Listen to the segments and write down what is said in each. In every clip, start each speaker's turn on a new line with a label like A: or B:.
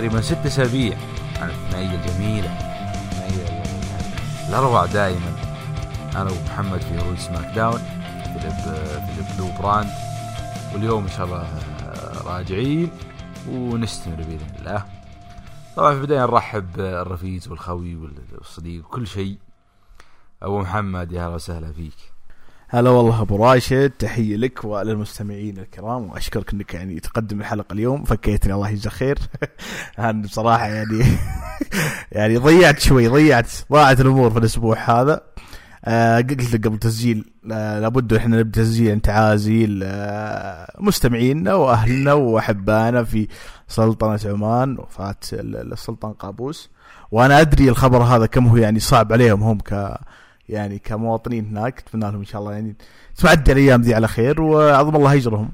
A: تقريبا ست أسابيع عن الثنائية الجميلة الثنائية الأروع دائما أنا ومحمد في عروض SmackDown في الب- في ال blue brand واليوم إن شاء الله راجعين ونستمر بإذن الله. طبعا في البداية نرحب بالرفيق والخوي والصديق وكل شيء. أبو محمد يا هلا وسهلا فيك.
B: هلا والله أبو راشد تحية لك وللمستمعين الكرام وأشكرك إنك يعني تقدم الحلقة اليوم فكيتني الله يجزاك خير. أنا بصراحة يعني يعني ضيعت شوي ضيعت ضاعت الأمور في الأسبوع هذا. آه قلت لك قبل تسجيل آه لابد إحنا نبدأ تسجيل تعازي آه مستمعينا وأهلنا وأحبائنا في سلطنة عمان وفاة ال- السلطان قابوس. وأنا أدري الخبر هذا كم هو يعني صعب عليهم هم ك يعني كمواطنين هناك أتمنى لهم إن شاء الله يعني تعدي الأيام ذي على خير وعظم الله هجرهم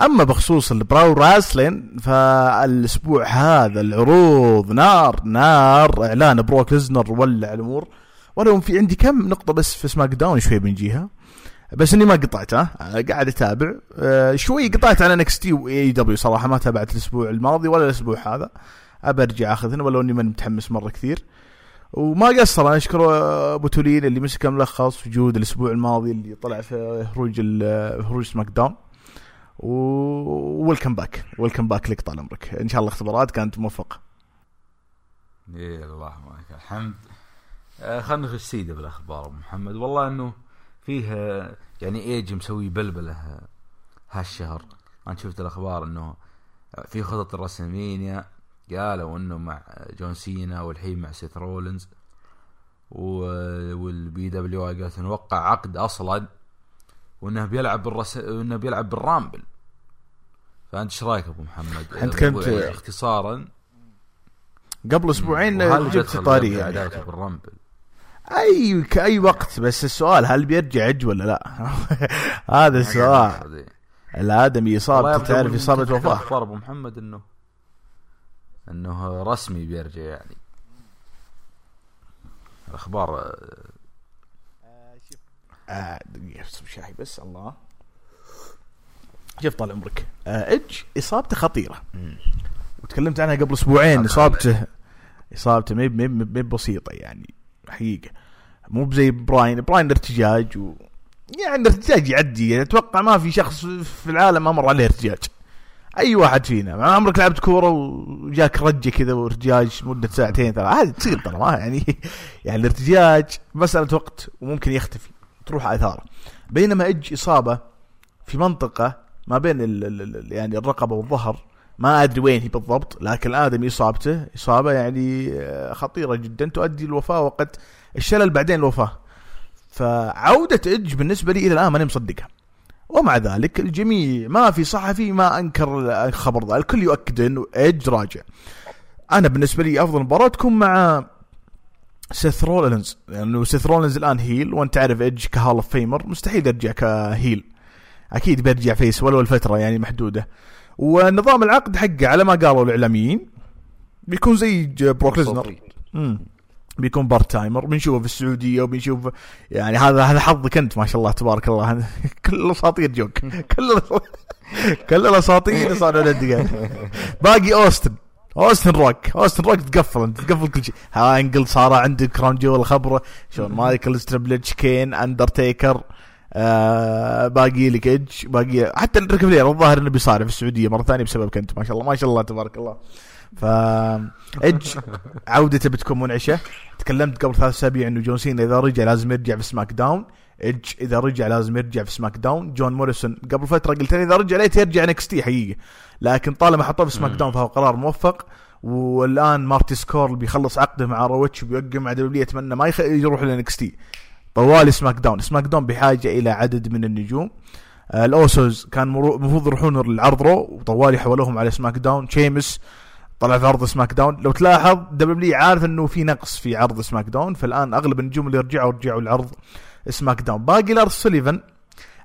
B: أما بخصوص ال pro wrestling فالأسبوع هذا العروض نار نار إعلان بروك ليزنر ولع الأمور. ولو في عندي كم نقطة بس في SmackDown شوي بنجيها بس إني ما قطعت ها قاعد أتابع. آه، شوي قطعت على NXT و AEW صراحة ما تابعت الأسبوع الماضي ولا الأسبوع هذا. ابى ارجع أخذهن ولو إني ماني متحمس مرة كثير. وما قصر. أنا أشكر أبو تولين اللي مسك ملخص وجود الأسبوع الماضي اللي طلع في هروج هروج SmackDown. و welcome back welcome back لك طال عمرك إن شاء الله اختبارات كانت موفقة.
A: إيه اللهم لك الحمد. آه خلينا نخش سيده بالأخبار أبو محمد. والله إنه فيه يعني إيدج مسوي بلبلة هالشهر. أنا شفت الأخبار إنه في خطط ال WrestleMania قالوا إنه مع جون سينا والحين مع سيث رولينز وال PWI قالت نوقع عقد أصلا وإنه بيلعب بالرس... انه بيلعب بالرامبل فأنت إيش رأيك أبو محمد؟
B: أنت كنت-
A: اختصارا
B: قبل
A: أسبوعين
B: جبت طاري يعني.
A: بالرامبل؟
B: أي كاي وقت بس السؤال هل بيرجع عج ولا لا؟ هذا السؤال الآدمي إصابته تعرف إصابة وفاة
A: أخبار أبو محمد إنه انه رسمي بيرجع يعني. الاخبار آه،
B: آه دقيقة اشرب شاي بس الله. شوف طال عمرك. آه إج إصابته خطيرة. وتكلمت عنها قبل
A: أسبوعين
B: إصابته إصابته ما ما بسيطة يعني حقيقة. مو بزي براين براين ارتجاج و يعني ارتجاج يعدي. يعني أتوقع ما في شخص في العالم ما مر عليه ارتجاج. أي واحد فينا. مع عمرك لعبت كورة وجاك رجه كذا وارتجاج مدة ساعتين ثلاث هذه تصير ترى ما يعني يعني الارتجاج مسألة وقت وممكن يختفي تروح إثارة. بينما إيدج إصابة في منطقة ما بين ال ال ال يعني الرقبة والظهر ما أدري وين هي بالضبط لكن الآدمي إصابته إصابة يعني آه، خطيرة جدا تؤدي للوفاه وقد الشلل بعدين الوفاة. فعودة إيدج بالنسبة لي إلى الآن ماني مصدقها. ومع ذلك الجميع ما في صحفي ما أنكر الخبر ذا الكل يؤكد إنه إيدج راجع. أنا بالنسبة لي أفضل مباراة تكون مع سيث رولينز لأنه يعني سيث رولينز الآن heel وأنت تعرف إيدج ك Hall of Famer مستحيل يرجع ك heel. أكيد بيرجع face ولو الفترة يعني محدودة. ونظام العقد حقه على ما قالوا الإعلاميين بيكون زي بروك ليزنر. بيكون part timer بنشوفه في السعودية وبنشوف يعني هذا هذا حظك أنت ما شاء الله تبارك الله. كل الأساطير جوك. كل كل الأساطير صاروا ندقه باقي أوستن. أوستن روك. أوستن روك تقفل أنت تقفل كل شيء. ها إنجل صار عندك كراون جول خبرة. شلون مايكل ستريبلتش كين أندرتيكر آه باقي لك إيدج باقي حتى الظاهر إنه بيصارع في السعودية مرة ثانية بسببك انت ما شاء الله ما شاء الله تبارك الله. ف ايدج عودته بتكون منعشة. تكلمت قبل ثلاث أسابيع إنه جون سينا إذا رجع لازم يرجع في سماك داون. ايدج إذا رجع لازم يرجع في SmackDown. جون موريسون قبل فترة قلت إذا رجع ليت يرجع NXT حقيقة. لكن طالما حطوه في SmackDown فهو قرار موفق. والآن مارتي سكيرل بيخلص عقده مع ROH وبيوقع مع WWE أتمنى ما يخ... يروح ل NXT طوال SmackDown. SmackDown بحاجة إلى عدد من النجوم. آه، الاوسوس كان المفروض يروحون للعرض Raw. وطوالي حولوهم على SmackDown. شيمس طلع في عرض SmackDown. لو تلاحظ WWE عارف إنه في نقص في عرض SmackDown. فالآن أغلب النجوم اللي رجعوا رجعوا العرض SmackDown. باقي لارس سوليفان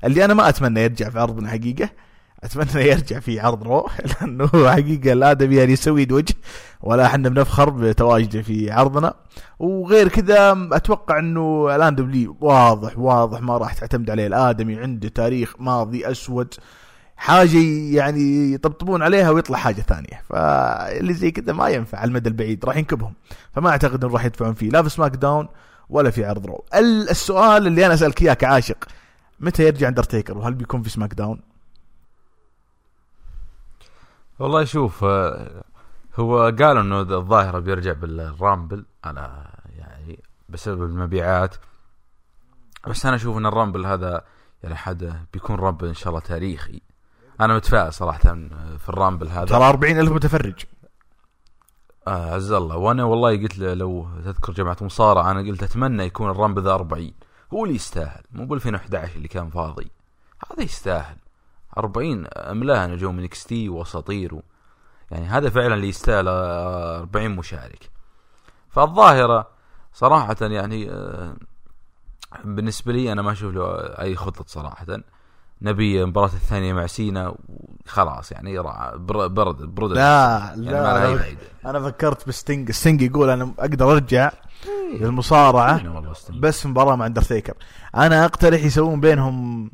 B: اللي أنا ما أتمنى يرجع في عرضنا حقيقة. أتمنى يرجع في عرض Raw لأنه حقيقة الادمي يعني يسوي وجه ولا إحنا بنفخر بتواجده في عرضنا. وغير كذا أتوقع إنه الآن WWE واضح واضح ما راح تعتمد عليه. الآدمي عنده تاريخ ماضي أسود. حاجة يعني يطبطبون عليها ويطلع حاجة ثانية. فاللي زي كذا ما ينفع على المدى البعيد راح ينكبهم. فما أعتقد إنه راح يدفعون فيه لا في SmackDown ولا في عرض Raw. ال- السؤال اللي أنا أسألك إياه كعاشق متى يرجع اندرتيكر وهل بيكون في SmackDown؟
A: والله شوف آه، هو قالوا إنه الظاهرة بيرجع بال Rumble على يعني بسبب المبيعات. بس أنا أشوف إن ال Rumble هذا يعني حد بيكون Rumble إن شاء الله تاريخي. أنا متفائل صراحة في ال Rumble هذا.
B: ترى 40 ألف متفرج.
A: آه عز الله. وأنا والله قلت له لو تذكر جماعة مصارعة أنا قلت أتمنى يكون ال Rumble ذا 40 هو اللي يستاهل. مو ب 2011 اللي كان فاضي. هذا يستاهل. 40 أملاها نجوم من NXT وأساطير و... يعني هذا فعلا اللي يستاهل آه، 40 مشارك. فالظاهرة صراحة يعني آه، بالنسبة لي أنا ما أشوف له أي خطط صراحة. نبي المباراة الثانية مع سينا وخلاص يعني برد برد
B: لا
A: يعني
B: لا. أنا. أنا فكرت بستنج ستنج يقول أنا أقدر أرجع
A: إيه. والله استنى.
B: بس مباراة مع اندرتيكر أنا أقترح يسوون بينهم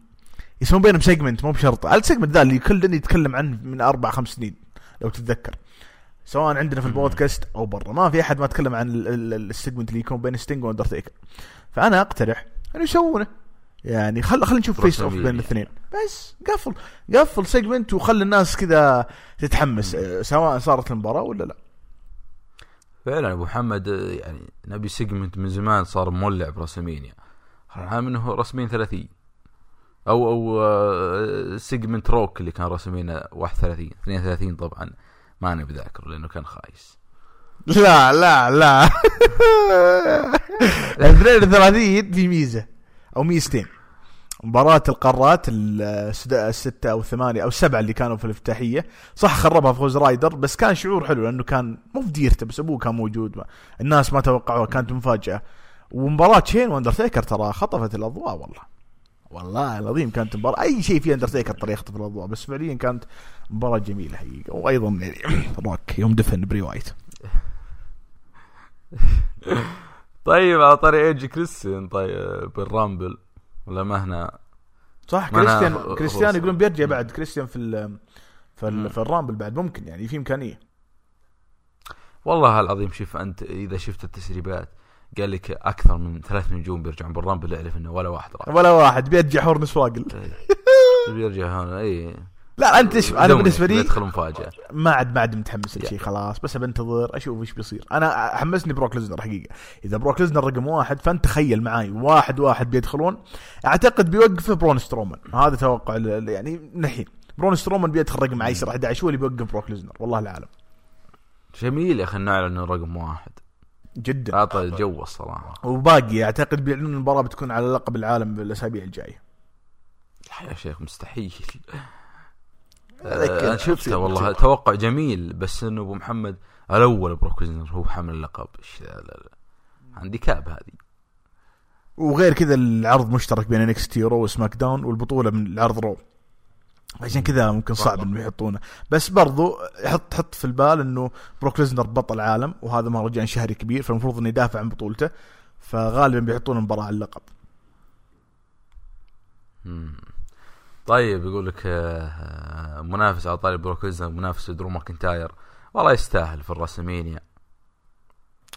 B: يسوون بينهم segment مو بشرط. ال segment ذا اللي كلنا يتكلم عنه من أربع خمس سنين لو تتذكر. سواء عندنا في البودكاست أو برا. ما في أحد ما تكلم عن ال- ال- ال- ال segment اللي يكون بين ستينج واندرتيكر فأنا أقترح إنه يسوونه. يعني خل خلينا نشوف فيس اوف بين. الاثنين. بس قفل. قفل سيجمنت وخلي الناس كذا تتحمس. آه، سواء صارت المباراة ولا لا.
A: فعلا أبو محمد آه، يعني نبي سيجمنت من زمان صار مولع برسمينيا منه رسمين 30 أو أو سيجمنت روك اللي كان رسمينه 31 32 طبعا ما أنا بذاكر لأنه كان خايس.
B: لا لا لا. 32 في ميزة. أو ميزتين. مباراة القارات الستة أو الثمانية أو السبعة اللي كانوا في الافتتاحية. صح خربها فوز رايدر بس كان شعور حلو لأنه كان مو في ديرته بس أبوه كان موجود. الناس ما توقعوها كانت مفاجأة. ومباراة شين وأندرتيكر ترى خطفت الأضواء والله. والله العظيم كانت مباراة. أي شيء فيه أندرتيكر ترى يخطف الأضواء بس فعليا كانت مباراة جميلة. حقيقة وأيضا يعني روك يوم دفن بري وايت.
A: طيب على طاري ايج كريستيان طيب بال Rumble ولا ما هنا
B: صح كريستيان كريستيان. يقولون بيرجع بعد كريستيان في ال في. ال في الرامبل بعد ممكن يعني في إمكانية
A: والله العظيم شوف أنت إذا شفت التسريبات قال لك أكثر من ثلاث نجوم بيرجعون بال Rumble اعرف إنه ولا واحد راح
B: ولا واحد بيرجع هورنسواقل
A: إيه. بيرجع هنا اي
B: لا انت إيش
A: أنا
B: بالنسبة لي
A: بيدخل مفاجأة.
B: ما عاد ما عاد متحمس. لشيء خلاص. بس بنتظر أشوف إيش بيصير. أنا حمسني بروك ليزنر حقيقة. إذا بروك ليزنر رقم واحد فأنت تخيل معاي واحد واحد بيدخلون. أعتقد بيوقفه برون سترومان. هذا توقع يعني الحين برون سترومان بيدخل رقم 10 11 هو اللي بيوقف بروك ليزنر. والله الاعلم
A: جميل يا أخي نعلن إنه رقم واحد.
B: جدا.
A: اعطى جو الصراحة.
B: وباقي أعتقد بيعلنون المباراة بتكون على لقب العالم بالأسابيع الجاية.
A: لا يا شيخ مستحيل. أنا شفته والله. توقع جميل بس إنه أبو محمد الأول بروك هو حامل اللقب. لا لا كاب هذه.
B: وغير كذا العرض مشترك بين NXT Raw و SmackDown والبطولة من العرض Raw عشان كذا ممكن صعب إنه يحطونه. بس برضو حط حط في البال إنه بروك ليزنر بطل عالم وهذا مهرجان شهري كبير فالمفروض إنه يدافع عن بطولته. فغالبا بيحطون المباراه على اللقب.
A: طيب يقول لك آه، آه، منافس على طاري بروك منافس درو ماكنتاير. والله يستاهل في ال WrestleMania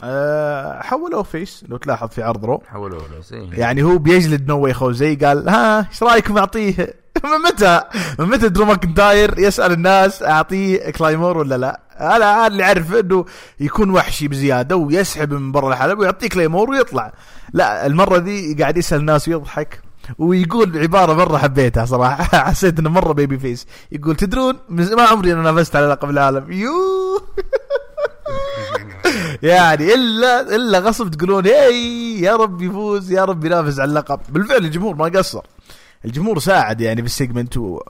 B: أه حولوه face لو تلاحظ في عرض Raw.
A: حولوا له زي
B: يعني هو بيجلد نو واي خوزي قال ها إيش رأيكم أعطيه؟ من متى؟ من متى درو ماكنتاير يسأل الناس أعطيه Claymore ولا لا؟ أنا اللي أعرف إنه يكون وحشي بزيادة ويسحب من برا الحلبة ويعطيه Claymore ويطلع. لا المرة دي قاعد يسأل الناس ويضحك. ويقول عبارة مرة حبيتها صراحة. حسيت إنه مرة babyface يقول تدرون ما عمري أنا نافست على لقب العالم. يو يعني الا إلا غصب تقولون هي يا رب يفوز يا رب ينافس على اللقب. بالفعل الجمهور ما قصر. الجمهور ساعد يعني في ال segment و...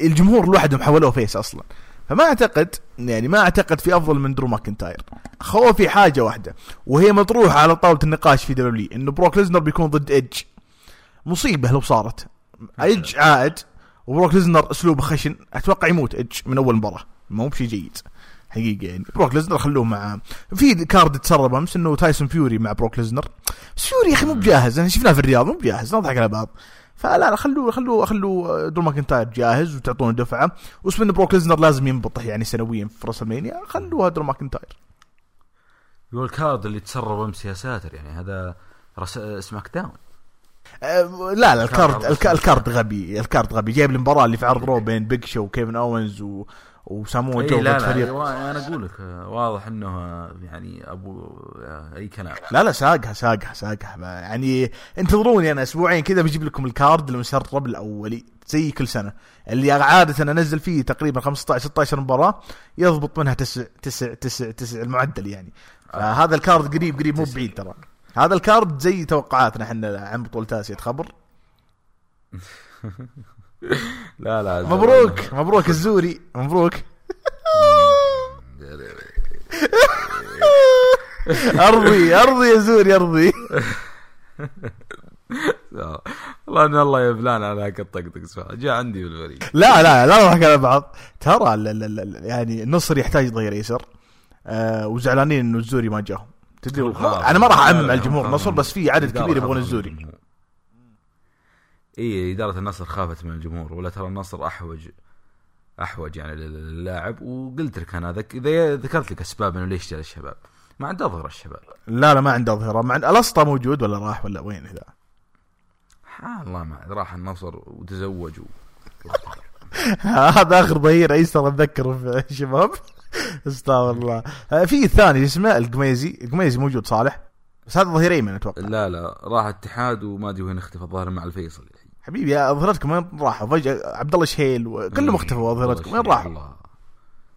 B: الجمهور لوحدهم حولوه face أصلا. فما اعتقد يعني ما أعتقد في أفضل من درو ماكنتاير. خوفي حاجة واحدة وهي مطروحة على طاولة النقاش في W إنه بروك ليزنر بيكون ضد ايدج مصيبة لو صارت. ايدج عائد وبروك ليزنر أسلوبه خشن أتوقع يموت ايدج من أول مباراة. مو بشيء جيد. حقيقة يعني. بروك ليزنر خلوه مع في card تسرب أمس إنه تايسون فيوري مع بروك ليزنر. بس فيوري يا أخي مو بجاهز. انا شفناه في الرياض مو بجاهز. نضحك على بعض فلا لا خلوه خلوه خلوه درو ماكنتاير جاهز وتعطونه دفعة. واسم بروك ليزنر لازم ينبطح يعني سنويا في WrestleMania. خلوها درو ماكنتاير
A: يقول ال card اللي تسرب أمس يا ساتر يعني هذا رس...
B: SmackDown. لا لا ال card الك- ال card غبي ال card غبي. جايب المباراه اللي في عرض Raw بين بيج شو وكيفن اوينز و وسامو
A: اي
B: جو
A: إيه، لا
B: ضد فريق
A: أنا أقول لك آه، واضح إنه آه، يعني أبو آه، أي كلام.
B: لا لا ساقها ساقها ساقها. يعني انتظروني أنا أسبوعين كذا بجيب لكم الكارد المسرب الأولي زي كل سنة. اللي عادة أنا أنزل فيه تقريبا 15 16 مباراة يضبط منها تسع تسع تسع تسع المعدل يعني. فهذا الكارد قريب قريب مو. بعيد ترى. هذا الكارد زي توقعاتنا إحنا عن بطولة آسيا خبر
A: لا لا
B: مبروك مبروك الزوري مبروك. أرضي أرضي يا زوري
A: أرضي. والله إن الله يبلان على الطقطق جاء عندي بالفريق
B: لا لا لا نضحك على بعض. ترى يعني النصر يحتاج ظهير يسر. آه وزعلانين إنه الزوري ما جاهم. تدري أنا ما راح اعمم على الجمهور النصر بس في عدد كبير يبغون الزوري.
A: إي إدارة النصر خافت من الجمهور ولا ترى النصر أحوج أحوج يعني للاعب. وقلت لك أنا ذك... إذا ذكرت لك أسباب إنه ليش جاء الشباب. ما عنده ظهر الشباب.
B: لا لا ما عنده ما عنده الأسطى موجود ولا راح ولا وين ذا
A: الله ما راح النصر وتزوج و...
B: هذا آخر ظهير ايسر أتذكر في الشباب استغفر الله. آه، في الثاني اسمه؟ القميزي. القميزي موجود صالح. بس هذا ظهير ايمن أتوقع.
A: لا لا. راح اتحاد وما أدري وين اختفى. الظاهر مع الفيصل الحين
B: حبيبي يا ظهيرتكم وين راحوا؟ فجأة عبد الله شهيل وكلهم اختفوا ظهيرتكم. وين راحوا؟
A: والله.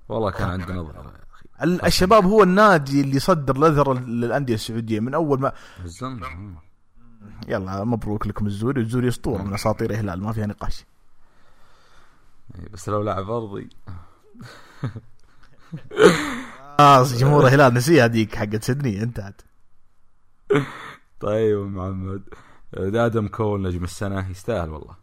A: والله كان عندنا ظهر يا أخي.
B: ال- الشباب هو النادي اللي صدر الاثر للأندية السعودية من أول ما يلا مبروك لكم الزوري الزوري أسطورة من أساطير الهلال ما فيها نقاش.
A: إيه، بس لو لاعب أرضي.
B: آه جمهور الهلال نسيها هذيك حقت سيدني انتهت.
A: طيب محمد. آدم كول نجم السنة يستاهل والله.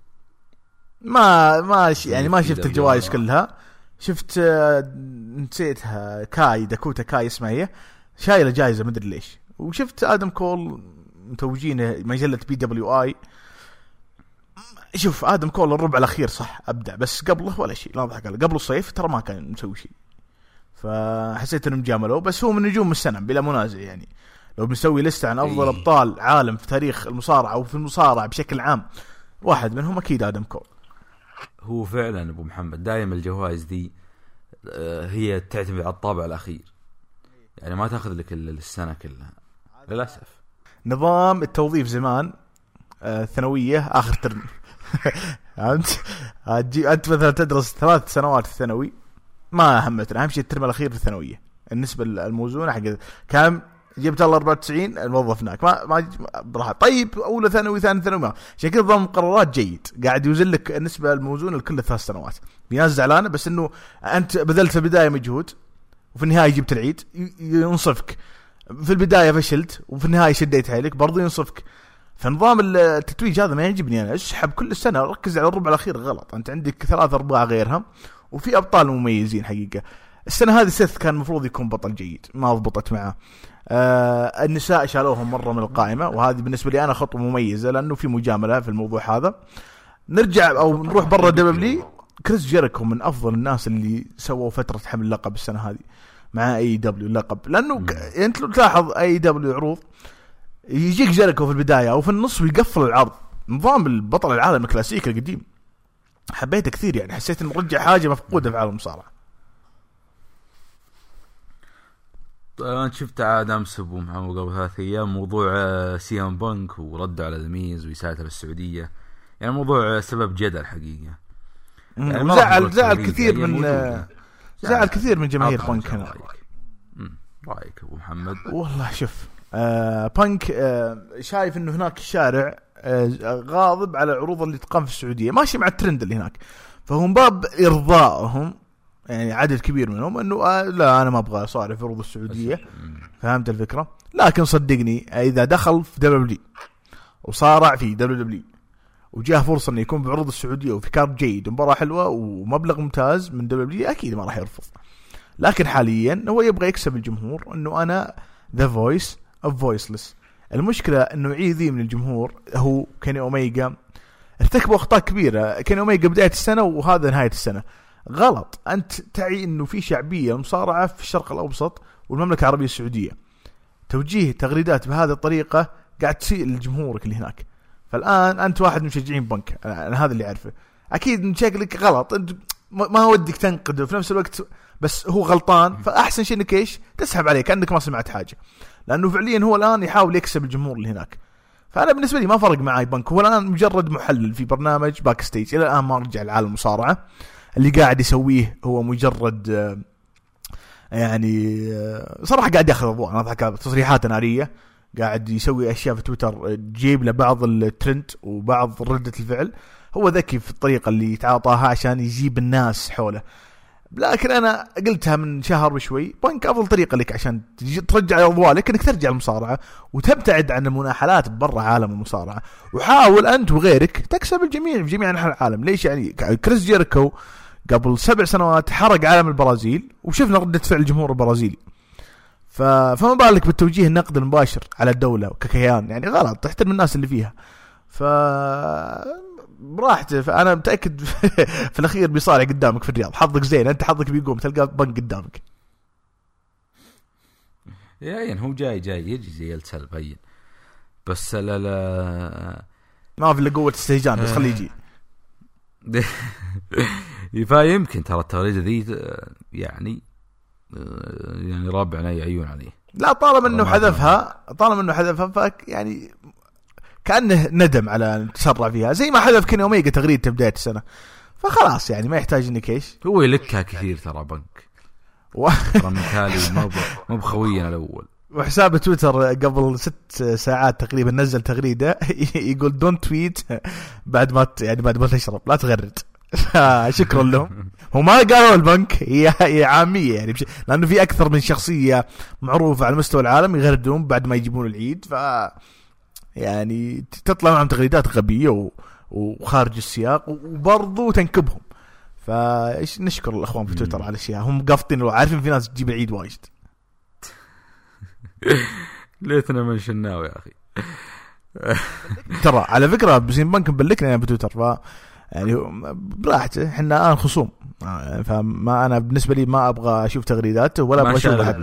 B: ما ما ش... يعني ما شفت الجوائز. كلها. شفت آه، نسيتها كاي داكوتا كاي اسمها هي. شايلة جائزه مدري ليش. وشفت آدم كول متوجينه مجلة PWI. شوف آدم كول الربع الأخير صح أبدع. بس قبله ولا شيء لا أضحك. قبل الصيف ترى ما كان مسوي شيء. فحسيت انهم جاملوه بس هو من نجوم السنة بلا منازع يعني. لو بنسوي لسته عن أفضل
A: إيه.
B: أبطال عالم في تاريخ المصارعة أو في المصارعة بشكل عام واحد منهم أكيد آدم كول.
A: هو فعلا أبو محمد دائما الجوائز دي آه، هي تعتمد على الطابع الأخير. يعني ما تأخذ لك ال- السنة كلها للأسف.
B: نظام التوظيف زمان آه، الثانويه آخر ترم. فهمت؟ هتجي- أنت مثلا تدرس ثلاث سنوات في الثانوي ما همتنا أهم شيء الترم الأخير في الثانوية. النسبة الموزونة حق كم؟ جبت الله 94 وظفناك. ما ما براحة طيب أولى ثانوي ثاني ثانوي عشان كذا نظام المقررات جيد. قاعد يوزن لك النسبة الموزونة لكل الثلاث سنوات. في ناس زعلانه بس إنه أنت بذلت في البداية مجهود وفي النهاية جبت العيد ينصفك. في البداية فشلت وفي النهاية شديت حيلك برضو ينصفك. فنظام التتويج هذا ما يعجبني أنا. اسحب كل السنة ركز على الربع الأخير غلط. أنت عندك ثلاث أرباع غيرها. وفي أبطال مميزين حقيقة. السنة هذه سيث كان المفروض يكون بطل جيد ما ضبطت معه. آه النساء شالوهم مرة من القائمة وهذه بالنسبة لي أنا خطوة مميزة لأنه في مجاملة في الموضوع هذا. نرجع أو نروح برا دبلي كريس جيريكو من أفضل الناس اللي سووا فترة حمل لقب السنة هذه مع AEW اللقب لأنه ك... أنت لو تلاحظ AEW عروض يجيك جيريكو في البداية أو في النص ويقفل العرض. نظام البطل العالم الكلاسيكي القديم. حبيته كثير يعني حسيت إنه رجع حاجة مفقودة في عالم المصارعه
A: طيب أنا شفت عاد امس ابو محمد قبل ثلاث أيام موضوع آه، سي ام بانك ورد على ذا ويسلز السعودية. يعني موضوع آه، سبب جدل حقيقة. يعني
B: زعل
A: نقول
B: زعل
A: تغريد،
B: كثير من. زعل كثير من جماهير بانك هنا.
A: رأيك. رأيك أبو محمد.
B: والله شوف آه بانك آه شايف إنه هناك الشارع آه غاضب على العروض اللي تقام في السعودية. ماشي مع الترند اللي هناك. فهم باب إرضائهم يعني عدد كبير منهم إنه آه لا أنا ما أبغى أصارف عروض
A: السعودية.
B: فهمت الفكرة؟ لكن صدقني إذا دخل في دبليو دبليو وصارع في دبليو دبليو وجاه فرصة إنه يكون بعروض السعودية وفي card جيد ومباراة حلوة ومبلغ ممتاز من دبليو أكيد ما راح يرفض. لكن حاليا هو يبغى يكسب الجمهور إنه أنا the voice of the voiceless المشكلة إنه عيّد ذي من الجمهور هو كيني أوميجا ارتكبوا أخطاء كبيرة كيني أوميجا بداية السنة وهذا نهاية السنة. غلط. أنت تعي إنه في شعبية مصارعة في الشرق الأوسط والمملكة العربية السعودية. توجيه تغريدات بهذه الطريقة قاعد تسيء لجمهورك اللي هناك. فالآن أنت واحد من مشجعين بنك أنا هذا اللي أعرفه. أكيد شكلك غلط. أنت ما ودك تنقده. في نفس الوقت بس هو غلطان فأحسن شيء إنك إيش؟ تسحب عليه كأنك ما سمعت حاجة. لأنه فعليا هو الآن يحاول يكسب الجمهور اللي هناك. فأنا بالنسبة لي ما فرق معي بانك. هو الآن مجرد محلل في برنامج Backstage إلى الآن ما رجع لعالم المصارعة. اللي قاعد يسويه هو مجرد آه، يعني آه، صراحة قاعد ياخذ أضواء. أنا أضحك تصريحات نارية. قاعد يسوي أشياء في تويتر تجيب له بعض الترند وبعض ردة الفعل. هو ذكي في الطريقة اللي يتعاطاها عشان يجيب الناس حوله. لكن أنا قلتها من شهر وشوي بانك أفضل طريقة لك عشان ترجع الاضواء لك إنك ترجع المصارعة وتبتعد عن المناحلات برا عالم المصارعة. وحاول أنت وغيرك تكسب الجميع في جميع أنحاء العالم. ليش يعني؟ كريس جيريكو قبل سبع سنوات حرق عالم البرازيل وشفنا ردة فعل الجمهور البرازيلي ف... فما بالك بالتوجيه النقد المباشر على الدولة ككيان يعني غلط تحترم الناس اللي فيها. ف براحته فأنا متأكد في الأخير بيصارع قدامك في الرياض. حظك زين أنت حظك بيقوم تلقى بنك قدامك.
A: يعني هو جاي جاي يجي زي السلب هين بس لا لا.
B: ما في إلا قوة استهجان بس خليه يجي.
A: فيمكن ترى التغريدة ذي يعني يعني رابعنا يعيون عليه.
B: لا طالما إنه حذفها طالما إنه حذفها فك يعني كأنه ندم على تسرع فيها. زي ما حذف كيني اوميجا تغريدته بدايه السنة. فخلاص يعني ما يحتاج إنك إيش.
A: هو يلكها كثير ترى بنك. و... ترى مثالي مو بخوينا الأول.
B: وحساب تويتر قبل ست ساعات تقريبا نزل تغريدة. يقول دونت تويت بعد ما يعني بعد ما تشرب لا تغرد. شكرا لهم. هو ما قالوا البنك. هي هي عامية يعني. لأنه في أكثر من شخصية معروفة على مستوى العالم يغردون بعد ما يجيبون العيد. ف يعني تطلع معهم تغريدات غبية و... وخارج السياق وبرضو تنكبهم. فايش نشكر الأخوان في تويتر على الأشياء. هم قافطين عارفين في ناس تجيب العيد واجد
A: ليتنا ما شناو يا أخي.
B: ترى على فكرة بزين بنك مبلكنا بتويتر ف يعني براحته إحنا الآن خصوم. فما أنا بالنسبة لي ما أبغى أشوف تغريداته ولا أبغى أشوف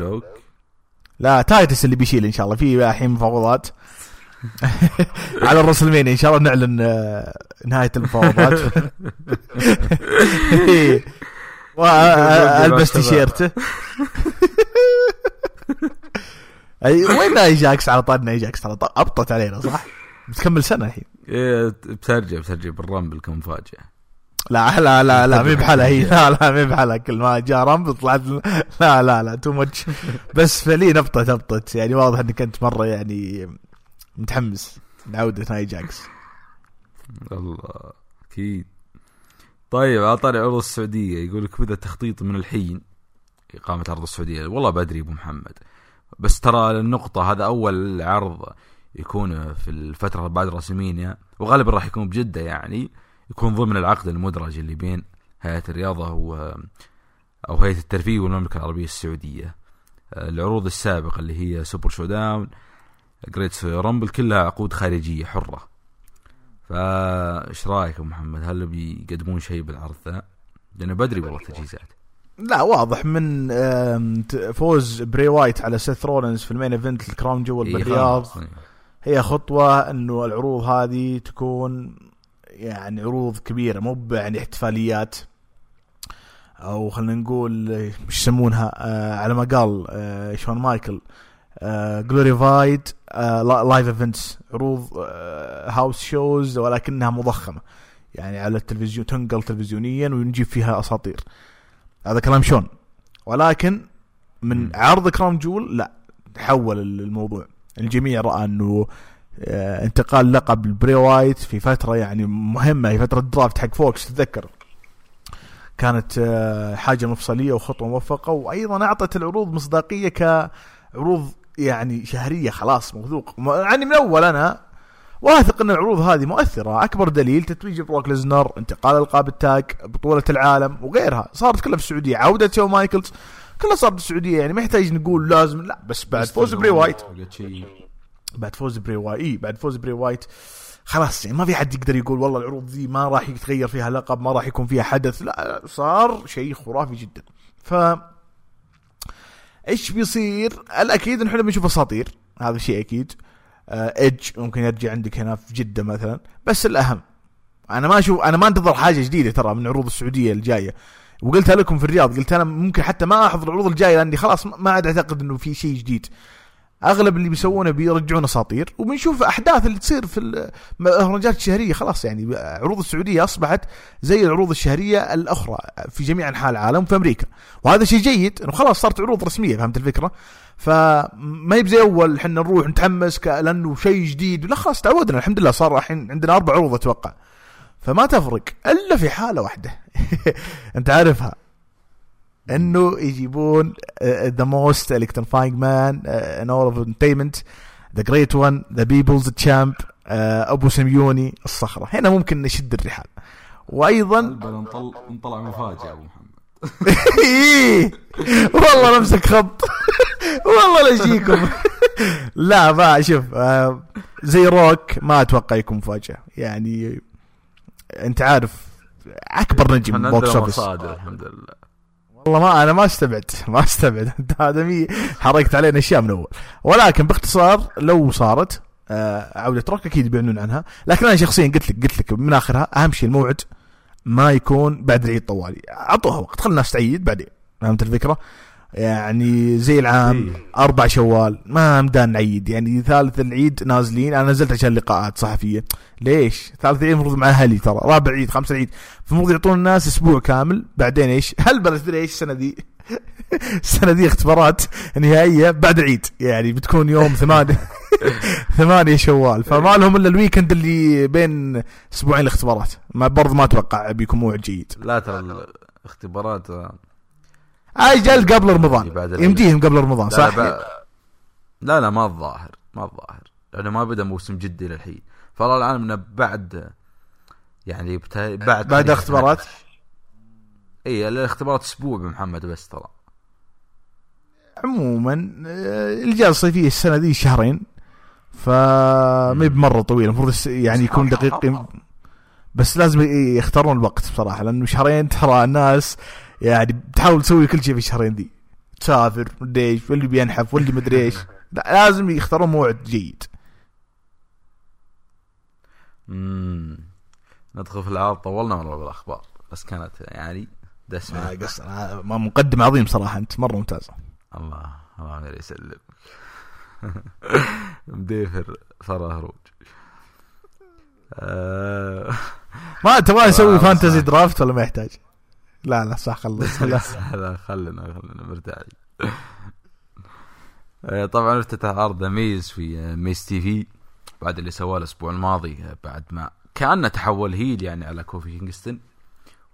B: لا تايتس اللي بيشيل إن شاء الله. في الحين مفاوضات على الرسلمين إن شاء الله نعلن آه، نهاية المفاوضات. والبس تيشيرته أي وين ايجاكس على طارنا ايجاكس ترى ابطت علينا صح؟ بتكمل سنة الحين.
A: إيه بترجع بترجع بالرامبل كمفاجاه
B: لا لا لا لا مي بحالها هي. لا لا مي بحالها كل ما جاء رامبل طلعت لا لا لا تو ماتش بس فعليا ابطت ابطت يعني واضح إنك أنت مرة يعني متحمس. لعودة ناي جاكس.
A: الله أكيد. طيب على طاري عروض السعودية يقول لك بدأ تخطيط من الحين. إقامة عرض السعودية. والله بدري أبو محمد. بس ترى النقطة هذا أول عرض يكون في الفترة بعد راسمينيا وغالبا راح يكون بجدة يعني يكون ضمن العقد المدرج اللي بين هيئة الرياضة و أو هيئة الترفيه والمملكة العربية السعودية. العروض السابقة اللي هي Super ShowDown Greatest Royal Rumble كلها عقود خارجية حرة. فايش رأيك أبو محمد؟ هل بيقدمون شيء بالعرض ذا؟ لأنه بدري والله التجهيزات.
B: لا واضح من فوز بري وايت على سيث رولنز في ال main event ال Crown Jewel إيه بالرياض. هي خطوة إنه العروض هذه تكون يعني عروض كبيرة مو يعني احتفاليات أو خلينا نقول إيش يسمونها؟ آه على ما قال آه شون مايكل glorified live events عروض house shows ولكنها مضخمة. يعني على التلفزيون تنقل تلفزيونيا ونجيب فيها أساطير. هذا كلام شون. ولكن من عرض Crown Jewel لا تحول الموضوع. الجميع رأى أنه آه انتقال لقب البري وايت في فترة يعني مهمة في فترة draft حق فوكس تتذكر. كانت آه حاجة مفصلية وخطوة موفقة وأيضا أعطت العروض مصداقية كعروض يعني شهرية خلاص موثوق يعني من أول أنا واثق إن العروض هذه مؤثرة. أكبر دليل تتويج بروك ليزنر انتقال ألقاب التاج بطولة العالم وغيرها. صارت كلها في السعودية. عودة شون مايكلز كلها صارت في السعودية. يعني ما يحتاج نقول لازم لا بس بعد فوز بري وايت. بعد فوز بري وايت إيه بعد فوز بري وايت. خلاص يعني ما في حد يقدر يقول والله العروض ذي ما راح يتغير فيها لقب ما راح يكون فيها حدث. لا صار شيء خرافي جدا. ف إيش بيصير؟ الاكيد إن إحنا بنشوف أساطير هذا شيء أكيد. آه إيدج ممكن يرجع عندك هنا في جدة مثلا. بس الأهم أنا ما أشوف أنا ما أنتظر حاجة جديدة ترى من عروض السعودية الجاية. وقلتها لكم في الرياض قلت أنا ممكن حتى ما أحضر العروض الجاية لأني خلاص ما عاد أعتقد إنه في شيء جديد. أغلب اللي بيسوونه بيرجعون أساطير وبنشوف أحداث اللي تصير في المهرجانات الشهرية خلاص يعني عروض السعودية أصبحت زي العروض الشهرية الأخرى في جميع أنحاء العالم في أمريكا. وهذا شيء جيد إنه خلاص صارت عروض رسمية فهمت الفكرة؟ فما يبزي أول إحنا نروح نتحمس لأنه شيء جديد لا خلاص تعودنا الحمد لله صار الحين عندنا أربع عروض أتوقع. فما تفرق إلا في حالة واحدة. أنت عارفها. إنه يجيبون the most electrifying man in all of entertainment the Great One the People's Champ أبو سميوني الصخرة. هنا ممكن نشد الرحال. وأيضا
A: نطلع مفاجأة أبو محمد.
B: إيه. والله نمسك خط. والله لا يجيكم. لا ما شوف آه، ذا روك ما أتوقع يكون مفاجأة. يعني أنت عارف أكبر نجم
A: box office الحمد لله.
B: والله ما أنا ما استبعدت ما استبعد. انت ادمي حركت علينا أشياء من اول ولكن باختصار لو صارت آه عودة روك أكيد بيعلنون عنها. لكن أنا شخصيا قلت لك قلت لك من آخرها أهم شيء الموعد ما يكون بعد العيد طوالي أعطوها وقت خلي الناس تعيد بعدين. فهمت الفكرة؟ يعني زي العام إيه. أربع شوال. ما مدان نعيد. يعني ثالث العيد نازلين. أنا نزلت عشان لقاءات صحفية. ليش؟ ثالث العيد المفروض مع أهلي ترى. رابع عيد خمس عيد فالمفروض يعطون الناس أسبوع كامل. بعدين إيش؟ هل بلد إيش السنة دي السنة دي اختبارات نهائية بعد العيد. يعني بتكون يوم ثمانية ثمانية شوال. فما لهم إلا الويكند اللي بين أسبوعين الاختبارات. ما برضه ما أتوقع بيكون موعد جيد.
A: لا ترى الاختبارات
B: هاي جل قبل رمضان. يمديهم قبل رمضان صح؟
A: لا, لا لا ما الظاهر ما الظاهر. لأنه ما بدا موسم جدي للحين. فالله العالم إنه بعد يعني بتا... بعد
B: بعد الاختبارات
A: اي الاختبارات أسبوع بمحمد بس ترى.
B: عموما الإجازة الصيفية السنة دي شهرين فما بمرة طويلة. المفروض يعني يكون دقيق. بس لازم يختارون الوقت بصراحة لأنه شهرين ترى الناس يعني بتحاول تسوي كل شيء في الشهرين دي. تسافر مدري إيش واللي بينحف واللي مدري إيش. لازم يختارون موعد جيد.
A: امم ندخل في العرض طولنا والله بالاخبار بس كانت يعني دسمة.
B: ما قصر. ما مقدم عظيم صراحة. أنت مرة ممتازة.
A: الله الله يسلمك. مديفر فرا هروج
B: آه. ما تبغى نسوي فانتزي درافت ولا ما يحتاج؟ لا لا صح خلص.
A: لا لا خلنا خلنا مرتاحين آه، طبعا افتتح عرض ميز في Miz TV بعد اللي سواه الأسبوع الماضي آه، بعد ما كأنه تحول heel يعني على كوفي كينغستون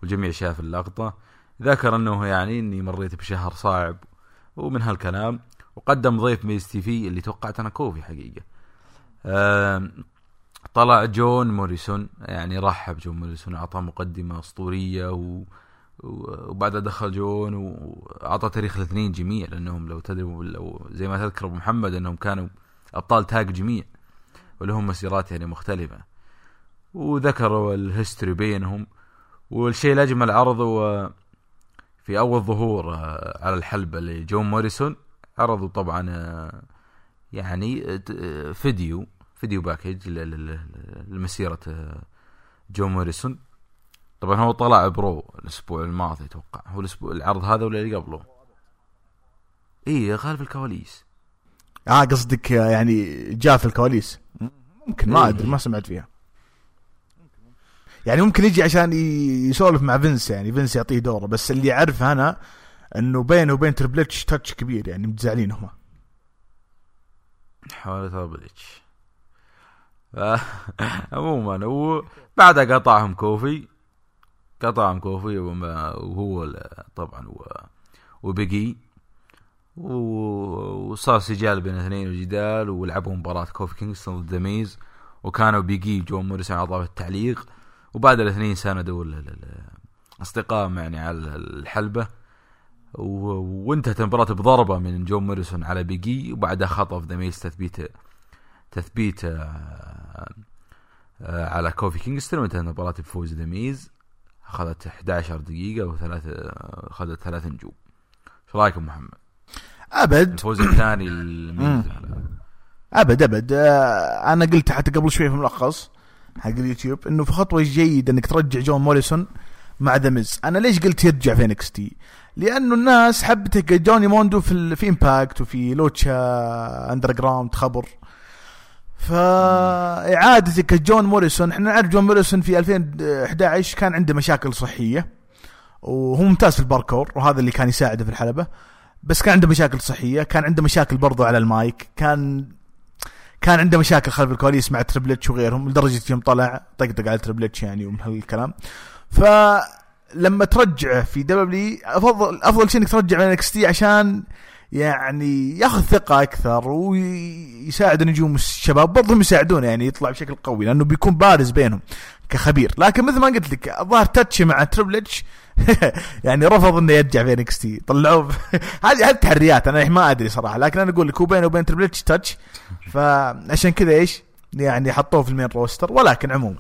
A: والجميع شاف اللقطة. ذكر أنه يعني إني مريت بشهر صعب ومن هالكلام وقدم ضيف Miz TV اللي توقعت أنا كوفي حقيقة. طلع جون موريسون يعني رحب جون موريسون أعطاه مقدمة أسطورية و وبعدها دخل جون وأعطى تاريخ الاثنين جميع لأنهم لو تدري لو زي ما تذكر أبو محمد أنهم كانوا أبطال tag team ولهم مسيرات يعني مختلفة. وذكروا ال history بينهم والشيء الأجمل عرضوا في أول ظهور على الحلبة لجون موريسون عرضوا طبعا يعني فيديو فيديو package لمسيرة جون موريسون. طبعا هو طلع برو الأسبوع الماضي أتوقع. هو الأسبوع العرض هذا ولا اللي قبله؟ اي غالب الكواليس.
B: آه قصدك يعني جاء في الكواليس. ممكن ما إيه. ادري ما سمعت فيها. يعني ممكن يجي عشان يسولف مع فينس يعني فينس يعطيه دوره. بس اللي اعرف أنا إنه بينه وبين تريبل إتش touch كبير يعني متزعلين هم.
A: حوالي تربلتش عموما وبعدها قطعهم كوفي. قطعهم كوفي وهو طبعا وبقي. وصار سجال بين الاثنين وجدال ولعبوا مباراة كوفي كينغستون ضد ميز وكانوا بيجي جو موريسون طاوله التعليق. وبعد الاثنين ساندوا ال- ال- ال- اصدقائهم يعني على الحلبة. وانتهت المباراة بضربة من جو موريسون على بيج إي وبعدها خطف ذا ميز تثبيت تثبيت آه، آه، على كوفي كينغستون وانتهت المباراة بفوز ذا ميز أخذت 11 دقيقة وثلاث أخذت ثلاث نجوم. إيش رأيكم محمد؟
B: أبد.
A: الفوز الثاني
B: أبد أبد. آه، أنا قلت حتى قبل شوي في الملخص حق اليوتيوب إنه في خطوة جيدة إنك ترجع جون موريسون مع ذا ميز. أنا ليش قلت يرجع في NXT؟ لأنه الناس حبت جوني موندو في في امباكت وفي لوتشا اندر جراوند خبر. فإعادتك جون موريسون إحنا نعرف جون موريسون في 2011 كان عنده مشاكل صحية وهو ممتاز في الباركور وهذا اللي كان يساعده في الحلبة بس كان عنده مشاكل صحية كان عنده مشاكل برضو على المايك كان كان عنده مشاكل خلف الكواليس مع تريبل إتش وغيرهم لدرجة يوم طلع طقطق على تريبل إتش يعني ومن هالكلام. فلما ترجعه في دبليو أفضل أفضل شيء إنك ترجع من NXT عشان يعني ياخذ ثقة أكثر ويساعد نجوم الشباب برضهم يساعدونه يعني يطلع بشكل قوي لأنه بيكون بارز بينهم كخبير. لكن مثل ما قلت لك الظاهر touch مع تريبل اتش يعني رفض إنه يرجع في NXT طلعوه. هذه هذه تحريات أنا ما أدري صراحة لكن أنا أقول لك هو بينه وبين تريبل اتش touch فعشان كذا إيش؟ يعني حطوه في ال main roster ولكن عموما.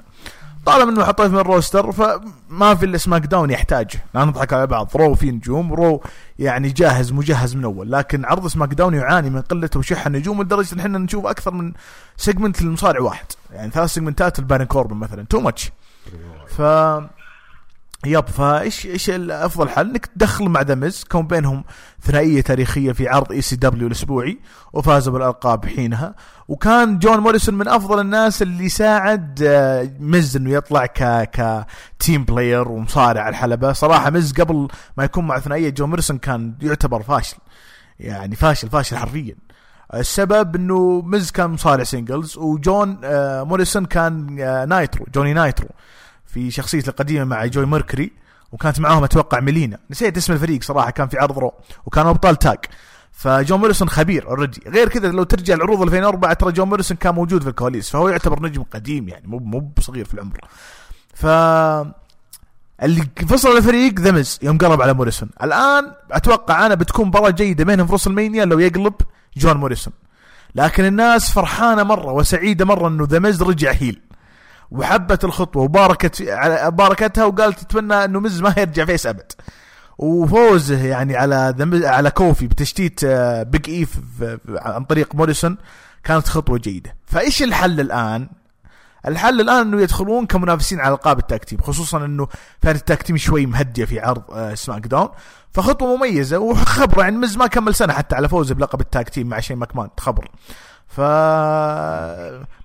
B: طالما انه حطوه في ال main roster فما في إلا سماك داون يحتاجه. لا نضحك على بعض. رو في نجوم رو يعني جاهز مجهز من أول. لكن عرض سماك داون يعاني من قلة وشح النجوم لدرجة إن إحنا نشوف أكثر من segment للمصارع واحد. يعني ثلاث segment ات البارن كوربن مثلا too much ف يب فايش إيش الأفضل حل؟ إنك تدخل مع ذا مز كون بينهم ثنائية تاريخية في عرض اي سي دبليو الأسبوعي وفازوا بالألقاب حينها. وكان جون موريسون من أفضل الناس اللي ساعد آه، مز إنه يطلع ك ك team player ومصارع الحلبة. صراحة مز قبل ما يكون مع ثنائية جون موريسون كان يعتبر فاشل. يعني فاشل فاشل حرفيا. السبب إنه مز كان مصارع singles وجون آه، موريسون كان آه، نايترو جوني نايترو. في شخصيته القديمة مع جوي ميركوري وكانت معاهم أتوقع ميلينا. نسيت اسم الفريق صراحة كان في عرض رو وكانوا أبطال tag فجون موريسون خبير already غير كذا لو ترجع العروض 2004 ترى جون موريسون كان موجود في الكواليس فهو يعتبر نجم قديم يعني مو مو بصغير في العمر. ف اللي فصل الفريق ذا مز يوم قلب على موريسون. الآن أتوقع أنا بتكون مباراة جيدة بينهم في رسل مانيا لو يقلب جون موريسون. لكن الناس فرحانة مرة وسعيدة مرة إنه ذا مز رجع heel. وحبت الخطوة وباركت في على باركتها وقالت تتمنى إنه مز ما يرجع face أبد. وفوزه يعني على على كوفي بتشتيت آه، بيج اي في- في- عن طريق موريسون. كانت خطوة جيدة. فإيش الحل الآن؟ الحل الآن إنه يدخلون كمنافسين على ألقاب ال tag team خصوصا إنه فئه ال tag team شوي مهدية في عرض آه، سماك داون. فخطوة مميزة وخبرة يعني مز ما كمل سنة حتى على فوزه بلقب ال tag team مع شين ماكمان. خبر ف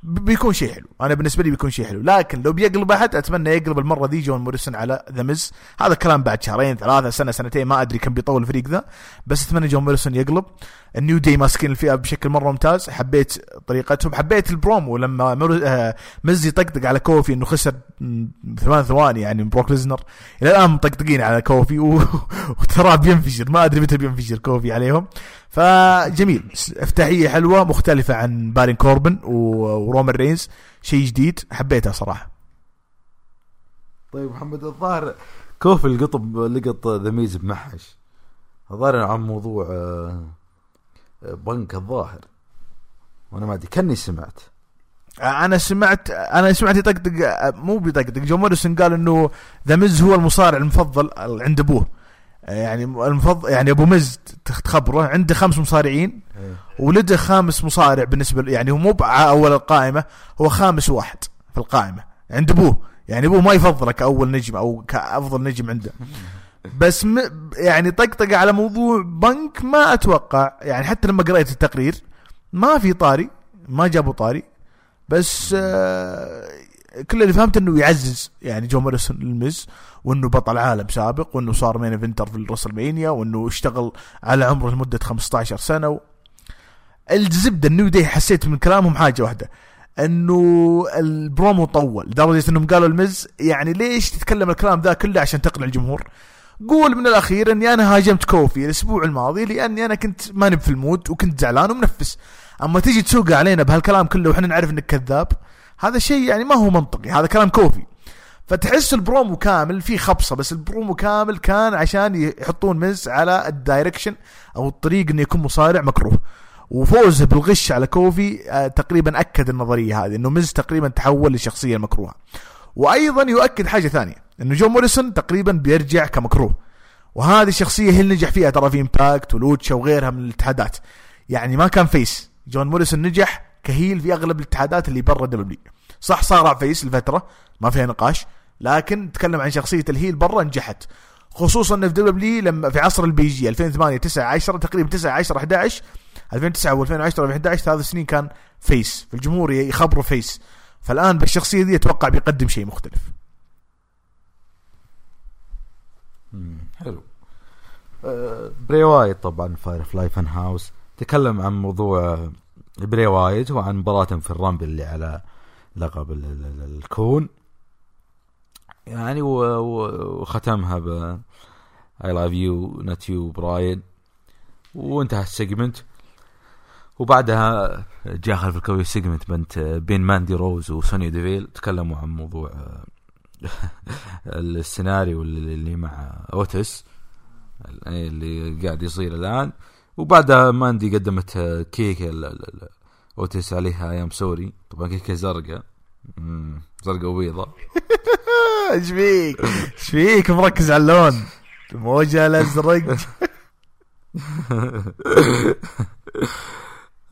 B: بيكون شيء حلو. أنا بالنسبة لي بيكون شيء حلو. لكن لو بيقلب أحد أتمنى يقلب المرة دي جون موريسون على ذا مز هذا كلام بعد شهرين ثلاثة سنة سنتين ما أدري كم بيطول الفريق ذا. بس أتمنى جون موريسون يقلب. النيو دي ماسكين الفئة بشكل مرة ممتاز. حبيت طريقتهم. حبيت البرومو. لما مر... آه، مز يطقطق على كوفي إنه خسر ثمان ثواني يعني من بروك ليزنر. إلى الآن مطقطقين على كوفي. و... وتراه بينفجر. ما أدري متى بينفجر كوفي عليهم. فجميل. افتتاحية حلوة مختلفة عن بارين كوربن. ورومان رينز. شيء جديد حبيتها صراحة.
A: طيب محمد الظاهر كوفي القطب لقط ذا ميز بمحش. الظاهر عن موضوع آه، آه، بنك الظاهر. وأنا ما أدري كأني سمعت.
B: أنا سمعت أنا سمعت يطقطق مو بيطقطق جو موريسون قال إنه ذا مز هو المصارع المفضل عند أبوه. يعني المفضل يعني أبو مز تخبره عنده خمس مصارعين ولده خامس مصارع بالنسبة يعني هو مو أول القائمة هو خامس واحد في القائمة عند أبوه. يعني أبوه ما يفضله كاول نجم أو كأفضل نجم عنده. بس م يعني طقطقه على موضوع بنك ما أتوقع يعني حتى لما قريت التقرير ما في طاري ما جابوا طاري. بس آه كل اللي فهمت إنه يعزز يعني جو موريسون المز وإنه بطل عالم سابق وإنه صار main eventer في ال WrestleMania وإنه اشتغل على عمره لمدة 15 سنة. و... الزبدة ال New Day حسيت من كلامهم حاجة واحدة إنه البرومو طول لدرجة إنهم قالوا المز يعني ليش تتكلم الكلام ذا كله عشان تقنع الجمهور؟ قول من الأخير إني أنا هاجمت كوفي الأسبوع الماضي لأني أنا كنت ماني في ال mood وكنت زعلان ومنفس. أما تيجي تسوق علينا بهالكلام كله وإحنا نعرف إنك كذاب. هذا شيء يعني ما هو منطقي هذا كلام كوفي. فتحس البرومو كامل في خبصة بس البرومو كامل كان عشان يحطون مز على ال direction أو الطريق إنه يكون مصارع مكروه. وفوزه بالغش على كوفي آه، تقريبا أكد النظرية هذه إنه مز تقريبا تحول لشخصية مكروهة. وأيضا يؤكد حاجة ثانية إنه جون موريسون تقريبا بيرجع كمكروه. وهذه الشخصية هي اللي نجح فيها ترى في Impact و Lucha وغيرها من الاتحادات. يعني ما كان face جون موريسون نجح ك heel في أغلب الاتحادات اللي برا W صح صار face لفترة ما فيها نقاش لكن تكلم عن شخصية ال heel برا نجحت. خصوصا في W لما في عصر ال PG 2008 9 10 تقريبا 9 10 11 2009 و2010 و2011 ثلاث سنين كان face. في الجمهور يخبروا face. فالآن بالشخصية دي أتوقع بيقدم شيء مختلف.
A: حلو. آه، بري وايت طبعا Firefly Fun House تكلم عن موضوع بري وايت وعن مباراتهم في ال Rumble اللي على لقب الكون. يعني وختمها ب I love you not you براين وانتهى ال segment وبعدها جاء خلف الكواليس segment بنت بين ماندي روز وسوني ديفيل. تكلموا عن موضوع السيناريو اللي مع أوتس اللي قاعد يصير الآن. وبعدها ماندي قدمت كيكه اوتس عليها I am sorry. طبعا كيكة زرقاء. زرقاء وبيضاء.
B: إيش فيك؟ إيش فيك؟ مركز على اللون. الموجه الأزرق.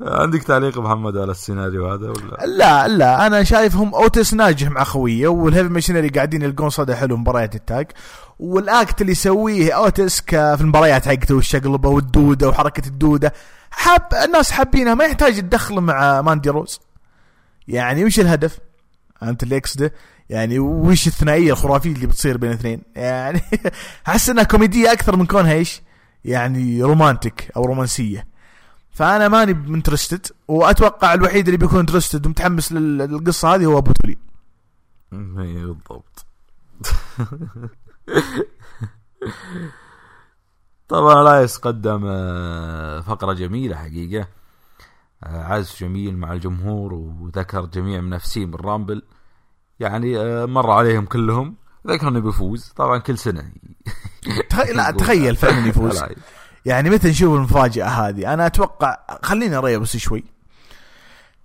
A: عندك تعليق محمد على السيناريو هذا ولا؟
B: لا لا أنا شايفهم أوتس ناجح مع خويه وال Heavy Machinery قاعدين يلقون صدى حلو مباريات ال tag وال act اللي يسويه أوتس في المباريات حقته والشقلبه والدودة وحركة الدودة حاب الناس حابينها ما يحتاج تدخل مع ماندي روز يعني وش الهدف؟ فهمت الاكس ده؟ يعني وش الثنائية الخرافية اللي بتصير بين الاثنين؟ يعني أحس إنها كوميدية أكثر من كونها إيش؟ يعني romantic أو رومانسية. فأنا ماني interested وأتوقع الوحيد اللي بيكون interested ومتحمس للقصة هذه هو أبو تولي.
A: بالضبط. طبعا إلايس قدم آه، فقرة جميلة حقيقة. آه، عزف جميل مع الجمهور وذكر جميع منافسين بال Rumble. يعني آه، مر عليهم كلهم. ذكر انه بيفوز طبعا كل سنة
B: لا تخيل فعلا يفوز. يعني متى نشوف المفاجأة هذه؟ أنا أتوقع خليني اريا بس شوي.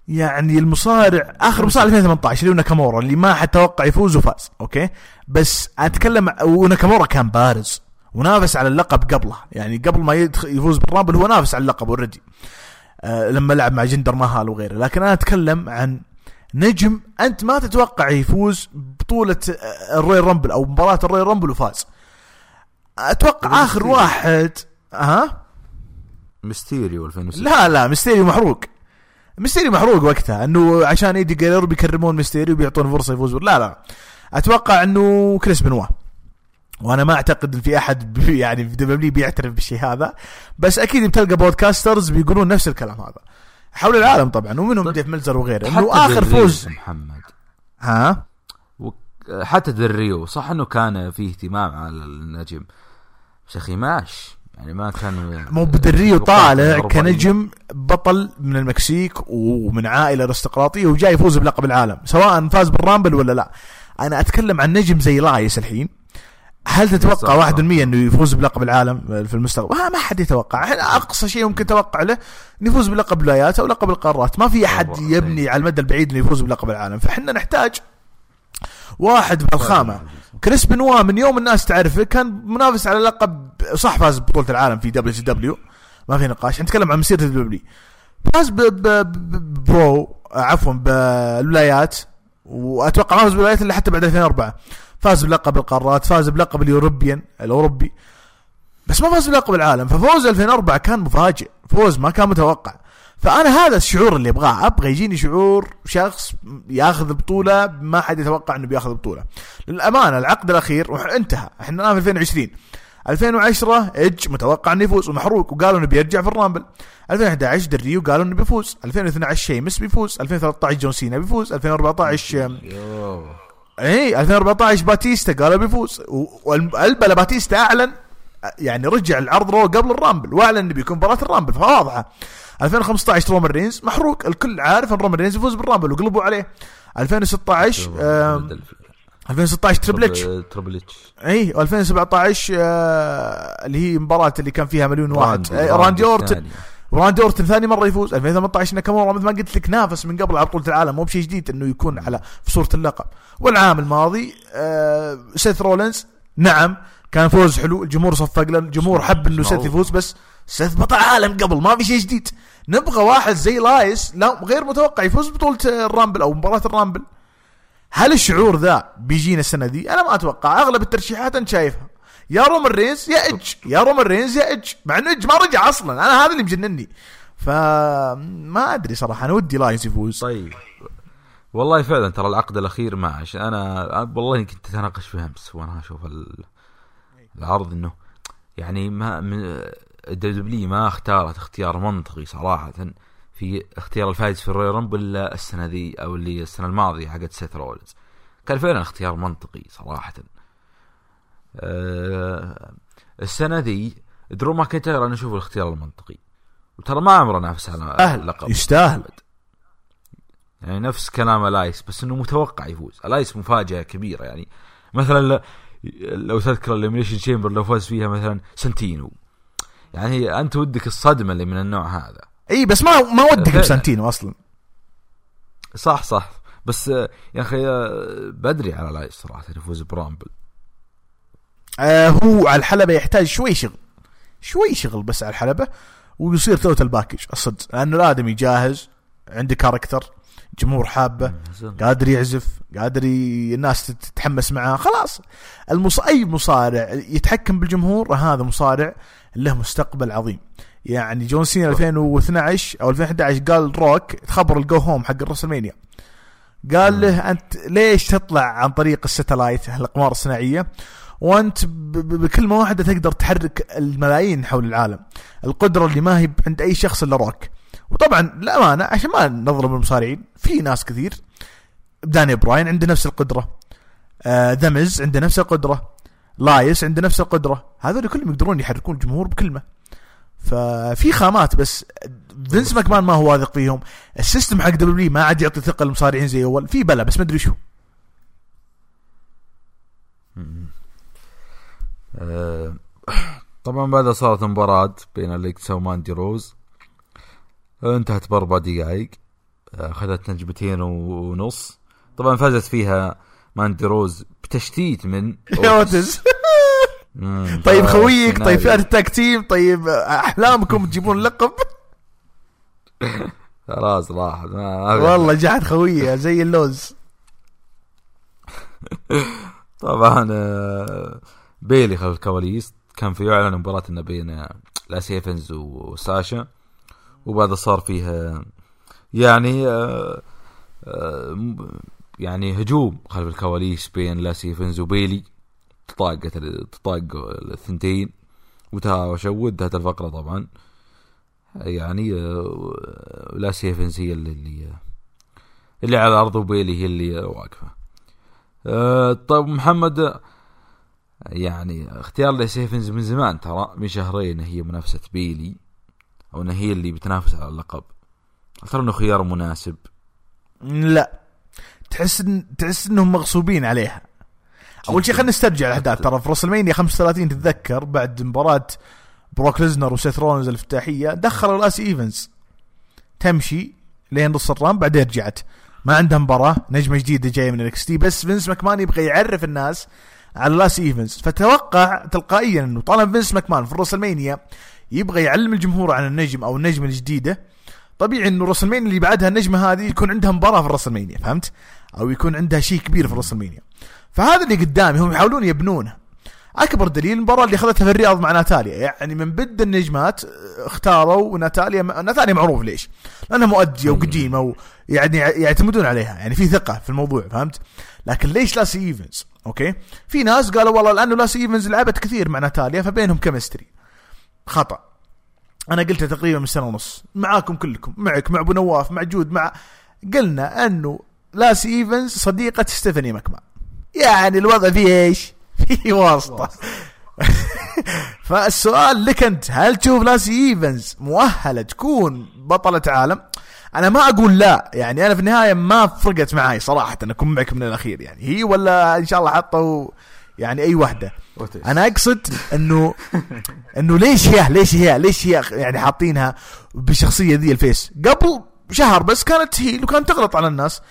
B: يعني المصارع آخر مصارع 2018 اللي هو ناكامورا اللي ما حد توقع يفوز وفاز أوكي؟ بس أتكلم وناكامورا كان بارز ونافس على اللقب قبله. يعني قبل ما يفوز بال Rumble هو نافس على اللقب already أه لما لعب مع جندر ماهال وغيره. لكن أنا أتكلم عن نجم أنت ما تتوقع يفوز بطولة ال Royal Rumble أو مباراة ال Royal Rumble وفاز. أتوقع آخر واحد ها؟
A: ميستيريو 2006
B: لا لا ميستيريو محروق. ميستيريو محروق وقتها إنه عشان إيدي جيريرو بيكرمون ميستيريو بيعطون فرصة يفوز. لا لا. أتوقع إنه كريس بنوا. وأنا ما أعتقد إن في أحد يعني في W بيعترف بالشيء هذا. بس أكيد بتلقى podcasters بيقولون نفس الكلام هذا. حول العالم طبعا ومنهم طيب. ديف ملزر وغيره إنه آخر فوز.
A: محمد.
B: ها؟
A: حتى ديل ريو صح إنه كان في اهتمام على النجم. بس أخي ماش يعني ما كان
B: مو بدريو طالع كنجم بطل من المكسيك ومن عائلة أرستقراطية وجاي يفوز بلقب العالم سواء فاز بال Rumble ولا لا. أنا أتكلم عن نجم زي إلايس الحين. هل تتوقع 1% إنه يفوز بلقب العالم في المستقبل؟ ما, حد يتوقع، أقصى شيء ممكن نتوقع له إنه يفوز بلقب الولايات أو لقب القارات، ما في أحد يبني على المدى البعيد إنه يفوز بلقب العالم، فإحنا نحتاج واحد بهالخامه كريس بنوا من يوم الناس تعرفه كان منافس على لقب صح فاز ببطوله العالم في WCW ما في نقاش. نتكلم عن مسيرة ال W فاز برو عفوا بالولايات. وأتوقع ما فاز بالولايات إلا حتى بعد 2004 فاز بلقب القارات فاز بلقب ال European الأوروبي. بس ما فاز بلقب العالم. ففوز 2004 كان مفاجئ. فوز ما كان متوقع. فأنا هذا الشعور اللي أبغاه. أبغى يجيني شعور شخص يأخذ بطولة ما حد يتوقع إنه بيأخذ بطولة. للأمانة العقد الأخير انتهى. إحنا الآن في 2020 2010 ايدج متوقع إنه يفوز ومحروق وقالوا إنه بيرجع في ال Rumble. 2011 ديل ريو قالوا إنه بيفوز. 2012 شيمس بيفوز. 2013 جون سينا بيفوز. 2014 اي 2014 باتيستا قالوا بيفوز. والبلا باتيستا أعلن يعني رجع العرض Raw قبل ال Rumble وأعلن إنه بيكون مباراة ال Rumble. فواضحة. 2015 رومان رينز. محروق. الكل عارف إن رومان رينز يفوز بال Rumble وقلبوا عليه. 2016 آم، 2016 تريبل إتش.
A: تربل إتش.
B: اي و2017 آه اللي هي مباراة اللي كان فيها مليون واحد.
A: راندي-
B: راندي
A: أورتن.
B: وراندي أورتن ثاني مرة يفوز. 2018 ناكامورا مثل ما قلت لك نافس من قبل على بطولة العالم. مو بشيء جديد إنه يكون على في صورة اللقب. والعام الماضي آه سيث رولينز نعم كان فوز حلو الجمهور صفق له الجمهور حب إنه سيث. يفوز بس سيث بطل عالم قبل ما في شيء جديد. نبغى واحد زي إلايس لا غير متوقع يفوز بطولة ال Rumble أو مباراة ال Rumble. هل الشعور ذا بيجينا السنة دي؟ أنا ما أتوقع. أغلب الترشيحات انت شايفها. يا رومان رينز يا إيدج يا رومان رينز يا إيدج مع إنه إيدج ما رجع أصلا. أنا هذا اللي مجنني. فما أدري صراحة. أنا ودي إلايس يفوز.
A: طيب. والله فعلا ترى العقد الأخير ما أنا والله كنت أتناقش فيه أمس وأنا أشوف ال- العرض إنه يعني ما من الدبليو ما اختارت اختيار منطقي صراحة في اختيار الفائز في ال Royal Rumble السنة ذي أو اللي السنة الماضية حقت سيث رولينز كان فعلا اختيار منطقي صراحة. أه السنة ذي درو ماكنتاير أنا أشوف الاختيار المنطقي وترى ما عمره نافس على اللقب
B: يستاهل.
A: يعني نفس كلام إلايس بس إنه متوقع يفوز. إلايس مفاجأة كبيرة يعني. مثلا لو تذكر ال Elimination Chamber لو فاز فيها مثلا سانتينو. يعني أنت ودك الصدمة اللي من النوع هذا.
B: إي بس ما ما ودك
A: فعلا.
B: بسانتينو أصلا.
A: صح صح. بس يا أخي بدري على إلايس صراحة يفوز ب Rumble.
B: آه هو على الحلبة يحتاج شوي شغل. شوي شغل بس على الحلبة ويصير total package. الصدق لأنه الآدمي جاهز عنده character. جمهور حابه قادر يعزف قادر ي... الناس تتحمس معاه خلاص. المص... أي مصارع يتحكم بالجمهور هذا مصارع له مستقبل عظيم. يعني جون سينا 2012 أو 2011 قال روك تخبر ال go home حق ال WrestleMania. قال له أنت ليش تطلع عن طريق ال satellite الأقمار الصناعية؟ وأنت بكلمة واحدة تقدر تحرك الملايين حول العالم. القدرة اللي ما هي عند أي شخص إلا روك. وطبعا للأمانة عشان ما نظلم المصارعين في ناس كثير. داني براين عنده نفس القدرة. آه دمز عنده نفس القدرة. إلايس عنده نفس القدرة. هذول كلهم يقدرون يحركون الجمهور بكلمة. ففي خامات بس. فينس ماكمان ما هو واثق فيهم. ال system حق دبليو ما عاد يعطي ثقة للمصارعين زي أول. في بلا بس ما أدري شو.
A: آه، طبعا بعدها صارت مباراة بين اليكسا وماندي روز. انتهت باربع دقائق. أخذت نجمتين ونص. طبعا فازت فيها ماندي روز بتشتيت من
B: أوتيس
A: مم،
B: طيب خويك طيب. فئه التاك تيم طيب أحلامكم تجيبون لقب؟
A: خلاص ما-
B: والله جحد خويه زي اللوز.
A: طبعا آه، بيلي خلف الكواليس. كان في اعلن مباراة بين لاسي ايفنز وساشا. وبعدها صار فيها يعني آه، آه، يعني هجوم خلف الكواليس بين لاسي ايفنز وبيلي. تطاقت تطاقوا الثنتين وتهاوشوا وانتهت الفقرة طبعا. يعني آه، لاسي ايفنز هي اللي اللي, اللي على الأرض وبيلي هي اللي واقفة. طيب محمد يعني اختيار لسيفنز من زمان ترى من شهرين هي منافسة بيلي. أو إنها هي اللي بتنافس على اللقب. ترى إنه خيار مناسب؟
B: لا. تحس ان تحس إنهم مغصوبين عليها. أول شيء خلينا نسترجع الاحداث ترى في WrestleMania 35 تتذكر بعد مباراة بروك ليزنر وسيث رولنز الأفتتاحية دخلوا لاسي إيفنز. تمشي لين نص ال ramp بعدين رجعت. ما عندها مباراة نجمة جديدة جاية من NXT. بس فينس ماكمان يبغى يعرف الناس على لاسي إيفنز. فتوقع تلقائيا إنه طالما فينس ماكمان في ال WrestleMania يبغى يعلم الجمهور عن النجم أو النجمة الجديدة طبيعي إنه WrestleMania اللي بعدها النجمة هذه يكون عندها مباراة في ال WrestleMania فهمت؟ أو يكون عندها شيء كبير في ال WrestleMania فهذا اللي قدامي هم يحاولون يبنونه أكبر دليل المباراة اللي أخذتها في الرياض مع ناتاليا يعني من بد النجمات اختاروا ناتاليا ناتاليا معروف ليش؟ لأنها مؤدية وقديمة ويعني يعتمدون عليها يعني في ثقة في الموضوع فهمت؟ لكن ليش لاسي إيفنز؟ okay؟ في ناس قالوا والله لأنه لاسي إيفنز لعبت كثير مع ناتاليا فبينهم chemistry خطأ. أنا قلتها تقريبا من سنة ونص. معاكم كلكم. معك مع أبو نواف مع جود مع قلنا أنه لاسي إيفنز صديقة ستيفاني ماكمان. يعني الوضع فيه إيش؟ فيه واسطة. فالسؤال لك أنت هل تشوف لاسي إيفنز مؤهلة تكون بطلة عالم؟ أنا ما أقول لا. يعني أنا في النهاية ما فرقت معي صراحة. أنا أكون معك من الأخير يعني. هي ولا إن شاء الله حطوا يعني أي واحدة أنا أقصد انه إنه ليش هي ليش هي ليش هي يعني حاطينها بالشخصية ذي ال face؟ قبل شهر بس كانت هي وكانت تغلط على الناس.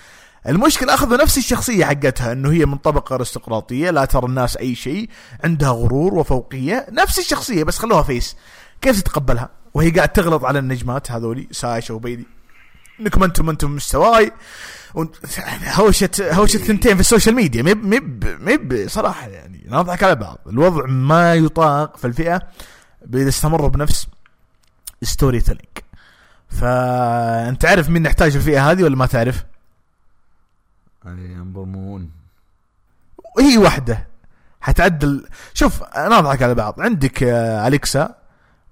B: المشكلة أخذوا نفس الشخصية حقتها أنه هي من طبقة أرستقراطية لا ترى الناس أي شيء عندها غرور وفوقية نفس الشخصية بس خلوها face. كيف تتقبلها؟ وهي قاعد تغلط على النجمات هذولي ساشا وبيلي. إنكم أنتم أنتم مستواي. هوشة هوشة ثنتين في ال social media. مب مب مب صراحة يعني نضحك على بعض. الوضع ما يطاق في الفئة إذا استمروا بنفس storytelling فأنت تعرف مين نحتاج الفئة هذه ولا ما تعرف؟
A: number one.
B: هي واحدة. حتعدل. شوف نضحك على بعض. عندك آه، أليكسا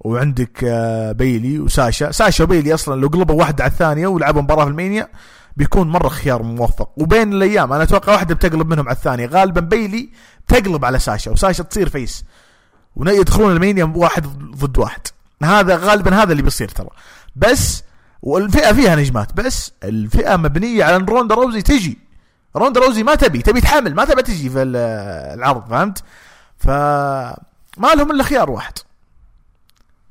B: وعندك آه، بيلي وساشا. ساشا وبيلي أصلا لو قلبوا واحدة على الثانية ولعبوا مباراة في ال Mania بيكون مرة خيار موفق. وبين الأيام أنا أتوقع واحدة بتقلب منهم على الثانية. غالبا بيلي تقلب على ساشا وساشا تصير face. ويدخلون ال Mania واحد ضد واحد. هذا غالبا هذا اللي بيصير ترى. بس والفئة فيها نجمات بس الفئة مبنية على إن روندا روزي تجي. روندا روزي ما تبي تبي تحمل ما تبي تجي في العرض فهمت؟ فما لهم إلا خيار واحد.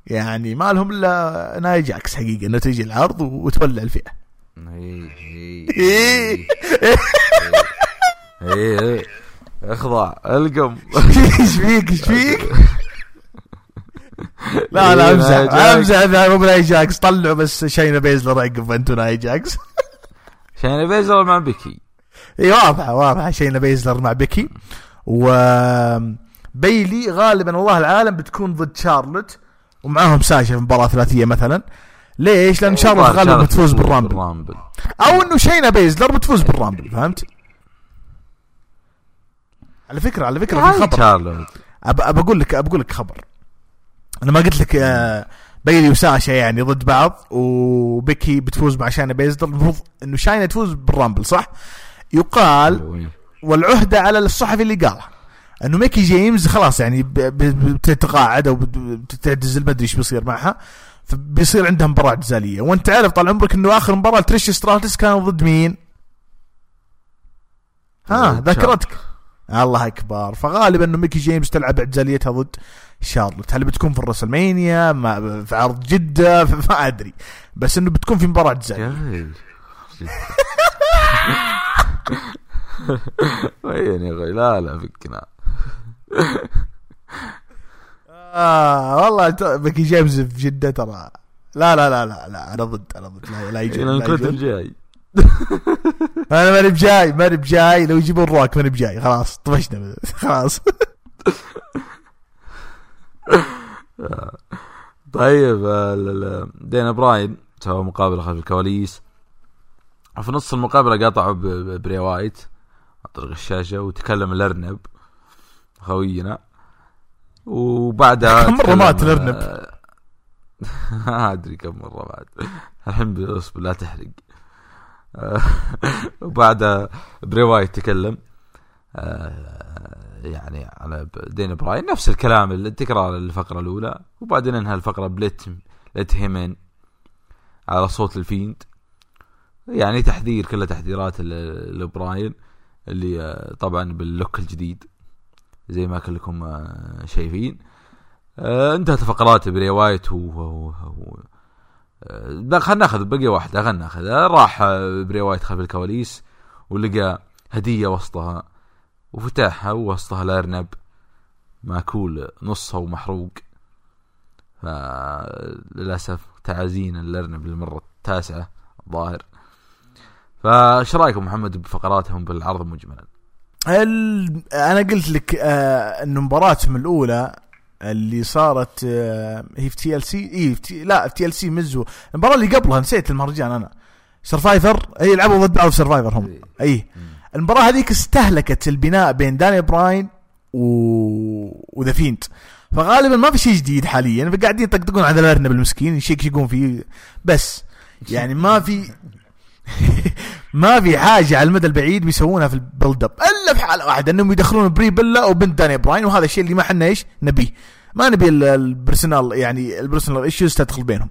B: يعني ما لهم إلا ناي جاكس حقيقة إنه تجي العرض وتولع الفئة.
A: إيه. إيه اخضع القم.
B: إيش فيك إيش فيك؟ لا لا أمزح أمزح مو بناي جاكس. طلعوا بس شينا بيزلر عقب أنتو ناي جاكس.
A: شينا بيزلر مع بيكي.
B: اي واضحه واضحه شينا بيزلر مع بيكي. و بيلي غالبا والله العالم بتكون ضد شارلوت ومعاهم ساشا في مباراة ثلاثية مثلا. ليش؟ لأن شارلوت غالبا بتفوز بال Rumble. أو إنه شينا بيزلر بتفوز بال Rumble فهمت؟ على فكرة على فكرة في خبر. ابى أب أقول لك أقول لك خبر. أنا ما قلت لك آه، بيلي وساشا يعني ضد بعض وبيكي بتفوز مع شاينا بيزلر المفروض إنه شاينا تفوز بال Rumble صح؟ يقال والعهدة على الصحفي اللي قالها. إنه ميكي جيمز خلاص يعني بتتقاعد أو بتعتزل ما أدري إيش بيصير معها. فبيصير عندها مباراه اعتزاليه وأنت عارف طال عمرك إنه آخر مباراة تريش ستراتس كان ضد مين؟ ها ذكرتك الله أكبر. فغالبا إنه ميكي جيمز تلعب اعتزاليتها ضد شارلوت. هل بتكون في ال WrestleMania؟ في عرض جدة؟ ما أدري. بس إنه بتكون في مباراة اعتزاليه
A: وين يا أخوي لا لا فكنا.
B: آه والله ميكي جيمز في جدة ترى. لا لا لا لا لا أنا ضد أنا ضد. لا, لا
A: يجي أنا كنت بجاي
B: أنا ماني بجاي ماني بجاي. لو يجيبون روك ماني بجاي. خلاص طفشنا. خلاص.
A: طيب دينا براين سوى مقابلة خلف الكواليس. في نص المقابلة قاطعوا بري وايت عن طريق الشاشة وتكلم الارنب خوينا. وبعدها
B: كم مرة مات الأرنب؟
A: ما أدري كم مرة بعد الحين أصبر لا تحرق. وبعدها بري وايت تكلم. آه، يعني على دين براين نفس الكلام التكرار الفقره الأولى وبعدين انهى الفقرة ب let let him in على صوت ال Fiend. يعني تحذير كلها تحذيرات لبراين اللي آه، طبعا بال look الجديد. زي ما كلكم آه، شايفين. آه، انتهت فقرات بري وايت و, و... و... خلينا ناخذ بقي واحدة خلينا ناخذ راح بري وايت خلف الكواليس ولقى هدية وسطها وفتحها ووسطها الأرنب مأكول نصها ومحروق. فللأسف تعازينا الأرنب للمرة التاسعة الظاهر. فايش رأيكم محمد بفقراتهم بالعرض مجملا؟
B: هل أنا قلت لك آه إنه مباراتهم الأولى اللي صارت آه هي في تي ال سي اي في تي لا في تي ال سي مزو المباراة اللي قبلها نسيت المهرجان أنا. Survivor اي لعبوا ضد بعض Survivor هم. اي المباراة هذيك استهلكت البناء بين داني براين و... و The Fiend فغالبا ما في شيء جديد حاليا. فقاعدين يطقطقون على الأرنب المسكين يشيكون فيه. بس يعني ما في ما في حاجة على المدى البعيد بيسوونها في ال build up إلا في حالة واحدة إنهم يدخلون بري بيلا وبنت داني براين وهذا الشيء اللي ما حنا إيش؟ نبيه. ما نبي ال- ال personal يعني ال personal issues تدخل بينهم.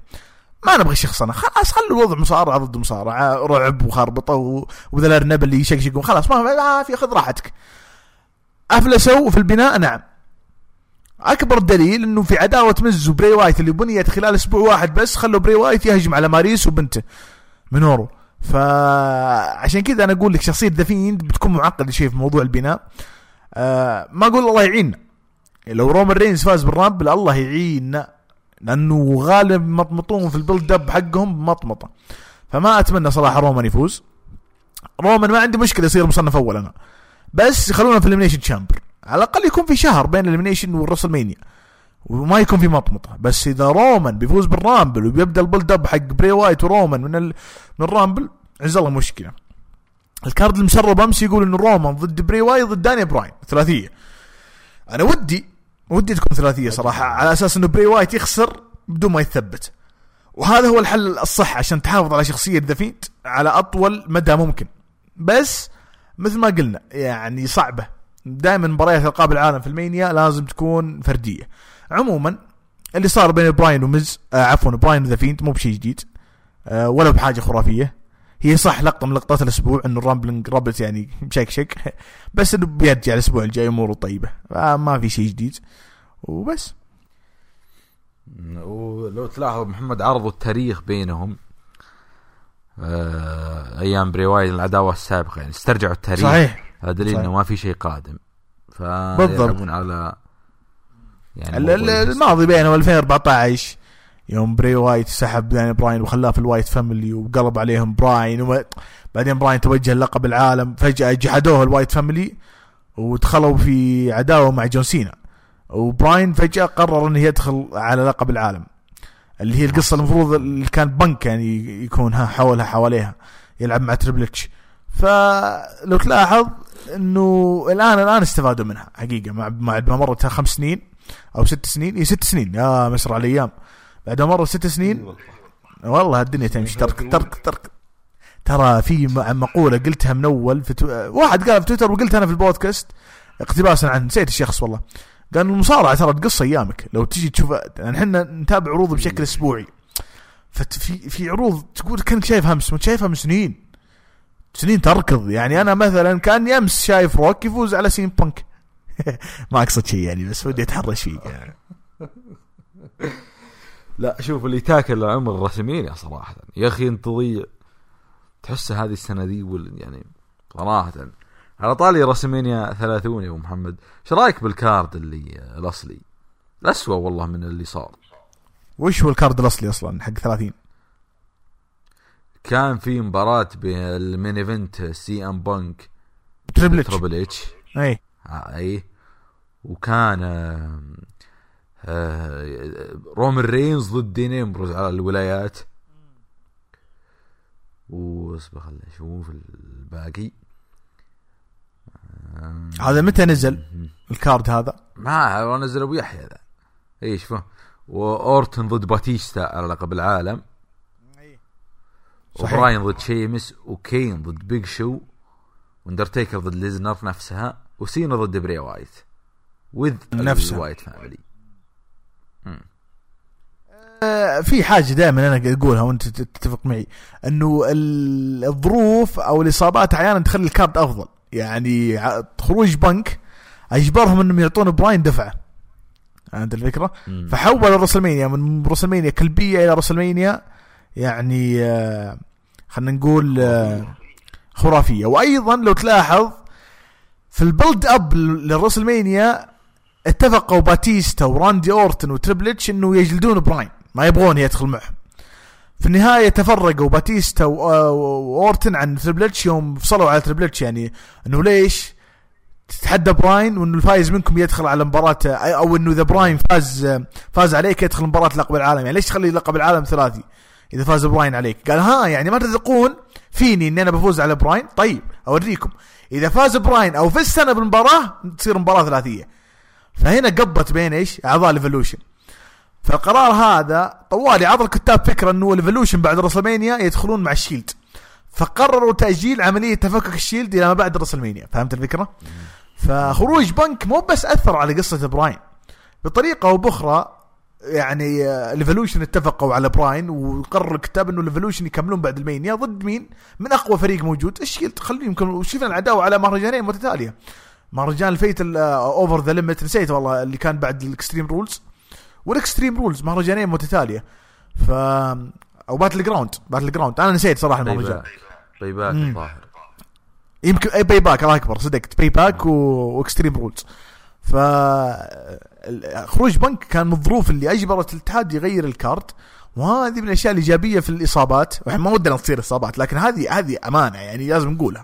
B: ما نبغى شخصنه خلاص خلوا الوضع مصارعة ضد مصارعة رعب وخربطه وذا الارنب اللي يشقشقون خلاص ما في خذ راحتك. أفلسوا في البناء نعم. أكبر دليل إنه في عداوة مز وبري وايت اللي بنيت خلال أسبوع واحد بس خلوا بري وايت يهجم على ماريس وبنته. مونرو فعشان كذا أنا أقول لك شخصية The Fiend بتكون معقدة شيء في موضوع البناء. آه ما أقول الله يعيننا. لو رومان رينز فاز بال Rumble الله يعيننا. لأنه غالب مطمطون في ال build up حقهم بمطمطة. فما أتمنى صراحة رومان يفوز. رومان ما عندي مشكلة يصير مصنف أول أنا. بس خلونا في ال Elimination Chamber على الأقل يكون في شهر بين ال Elimination وال WrestleMania وما يكون في مطمطة. بس إذا رومان بيفوز بال Rumble وبيبدأ ال build up حق بري وايت ورومان من ال... من ال Rumble عز الله مشكلة. ال card المسرب أمس يقول انه رومان ضد بري وايت ضد داني براين. ثلاثية. أنا ودي ودي تكون ثلاثية صراحة على أساس إنه بري وايت يخسر بدون ما يتثبت وهذا هو الحل الصح عشان تحافظ على شخصية The على أطول مدى ممكن. بس مثل ما قلنا يعني صعبة. دائما مباريات ألقاب العالم في ال Mania لازم تكون فردية. عموما اللي صار بين براين ومز آه عفوا براين و The Fiend مو بشيء جديد آه ولا بحاجة خرافية. هي صح لقطة من لقطات الأسبوع إنه ال Rambling Rabbit يعني مشكشك بس إنه بيرجع الأسبوع الجاي أموره طيبة. آه ما في شيء جديد. وبس.
A: ولو تلاحظ محمد عرضوا التاريخ بينهم آه أيام بري وايت العداوة السابقة يعني استرجعوا التاريخ.
B: صحيح.
A: هذا دليل. انه ما في شيء قادم.
B: بالضبط.
A: فيلعبون على يعني
B: الماضي بينهم 2014 يوم بري وايت سحب داني براين وخلاه في ال Wyatt Family وقلب عليهم براين وما بعدين براين توجه لقب العالم فجأة جحدوه ال Wyatt Family ودخلوا في عداوة مع جون سينا. وبراين فجأة قرر انه يدخل على لقب العالم. اللي هي القصة المفروض اللي كان بنك يعني يكون ها حولها حواليها يلعب مع تريبل اتش فلو تلاحظ إنه الان الآن استفادوا منها حقيقة مع مع ما مرت خمس سنين. أو ست سنين؟ اي ست سنين. يا مسرع الأيام. بعد ما مروا ست سنين؟ والله. الدنيا تمشي. ترك ترك ترك. ترى في مقولة قلتها من أول في تو... واحد قال في تويتر وقلتها أنا في البودكاست اقتباسا عن نسيت الشخص والله. قال المصارعة ترى تقص أيامك. لو تجي تشوف يعني إحنا نتابع عروض بشكل أسبوعي. ففي في عروض تقول كانك شايفها أمس وانت شايفها من سنين. سنين تركض. يعني أنا مثلا كاني امس شايف روك يفوز على سين بانك. ما أقصد شيء يعني بس ودي أتحرش فيك يعني.
A: لا شوف اللي تاكل عمر رسمينيا صراحة. يا أخي أنت تضيع تحس هذه السنة وال- يعني صراحة. على طالي رسمينيا 30 يا أبو محمد. إيش رأيك بالكارد اللي الأصلي؟ الأسوأ والله من اللي صار.
B: وش هو ال card الأصلي أصلا حق 30
A: كان في مباراة بين ال main event سي إم بانك
B: تريبل إتش.
A: تربل إتش.
B: اي
A: آه، اي وكان آه، رومان رينز ضد دين امبروز على الولايات. واصبر خليني أشوف الباقي. آه،
B: هذا متى نزل ال card هذا؟
A: ما هو نزل أبو يحيى ذا. إيش فهم واورتن ضد باتيستا على لقب العالم.
B: صحيح.
A: وبراين ضد شيمس. وكين ضد بيج شو. وأندرتيكر ضد ليسنر نفسها. وسينا ضد بري وايت. وذي
B: نفسها.
A: ال Wyatt
B: Family في حاجة دائما أنا أقولها وأنت تتفق معي إنه ال- الظروف أو الإصابات أحيانا تخلي ال card أفضل يعني خروج بنك أجبرهم إنهم يعطون براين دفعه فهمت الفكرة؟
A: مم.
B: فحول الرسلمانيا من رسلمانيا كلبية إلى رسلمانيا يعني آه، خلينا نقول آه، خرافية وأيضا لو تلاحظ في ال build up للرسلمانيا اتفقوا باتيستا وراندي اورتن وتريبل اتش انه يجلدون براين ما يبغون يدخل معهم. في النهاية تفرقوا باتيستا آه، وأورتن عن تريبل اتش يوم فصلوا على تريبل اتش يعني إنه ليش تتحدى براين وإنه الفايز منكم يدخل على مباراة أو إنه إذا براين فاز فاز عليك يدخل مباراة لقب العالم يعني ليش تخلي لقب العالم ثلاثي إذا فاز براين عليك؟ قال ها يعني ما تثقون فيني إني أنا بفوز على براين؟ طيب أوريكم. إذا فاز براين أو فزت أنا بالمباراة تصير مباراة ثلاثية. فهنا قبت بين إيش؟ أعضاء ال Evolution. فالقرار هذا طوالي عطى الكتاب فكرة إنه ال Evolution بعد رسلمانيا يدخلون مع ال Shield فقرروا تأجيل عملية تفكك ال Shield إلى ما بعد رسلمانيا. فهمت الفكرة؟ فخروج بنك مو بس أثر على قصة براين. بطريقة أو بأخرى يعني ال Evolution اتفقوا على براين وقرر الكتاب إنه ال Evolution يكملون بعد رسلمانيا. ضد مين؟ من أقوى فريق موجود، إيش خليهم يكملون. وشفنا العداوة على مهرجانين متتالية. مهرجان الفيت Over the Limit نسيت والله اللي كان بعد ال Extreme Rules وال Extreme Rules مهرجانين متتالية. ف أو Battleground Battleground أنا نسيت صراحة المهرجان
A: Payback الظاهر.
B: يمكن اي Payback الله أكبر. صدقت. Payback و Extreme Rules ف خروج بنك كان من الظروف اللي اجبرت الاتحاد يغير ال card. وهذه من الأشياء الإيجابية في الإصابات. ما ودنا تصير إصابات لكن هذه هذه أمانة يعني لازم نقولها.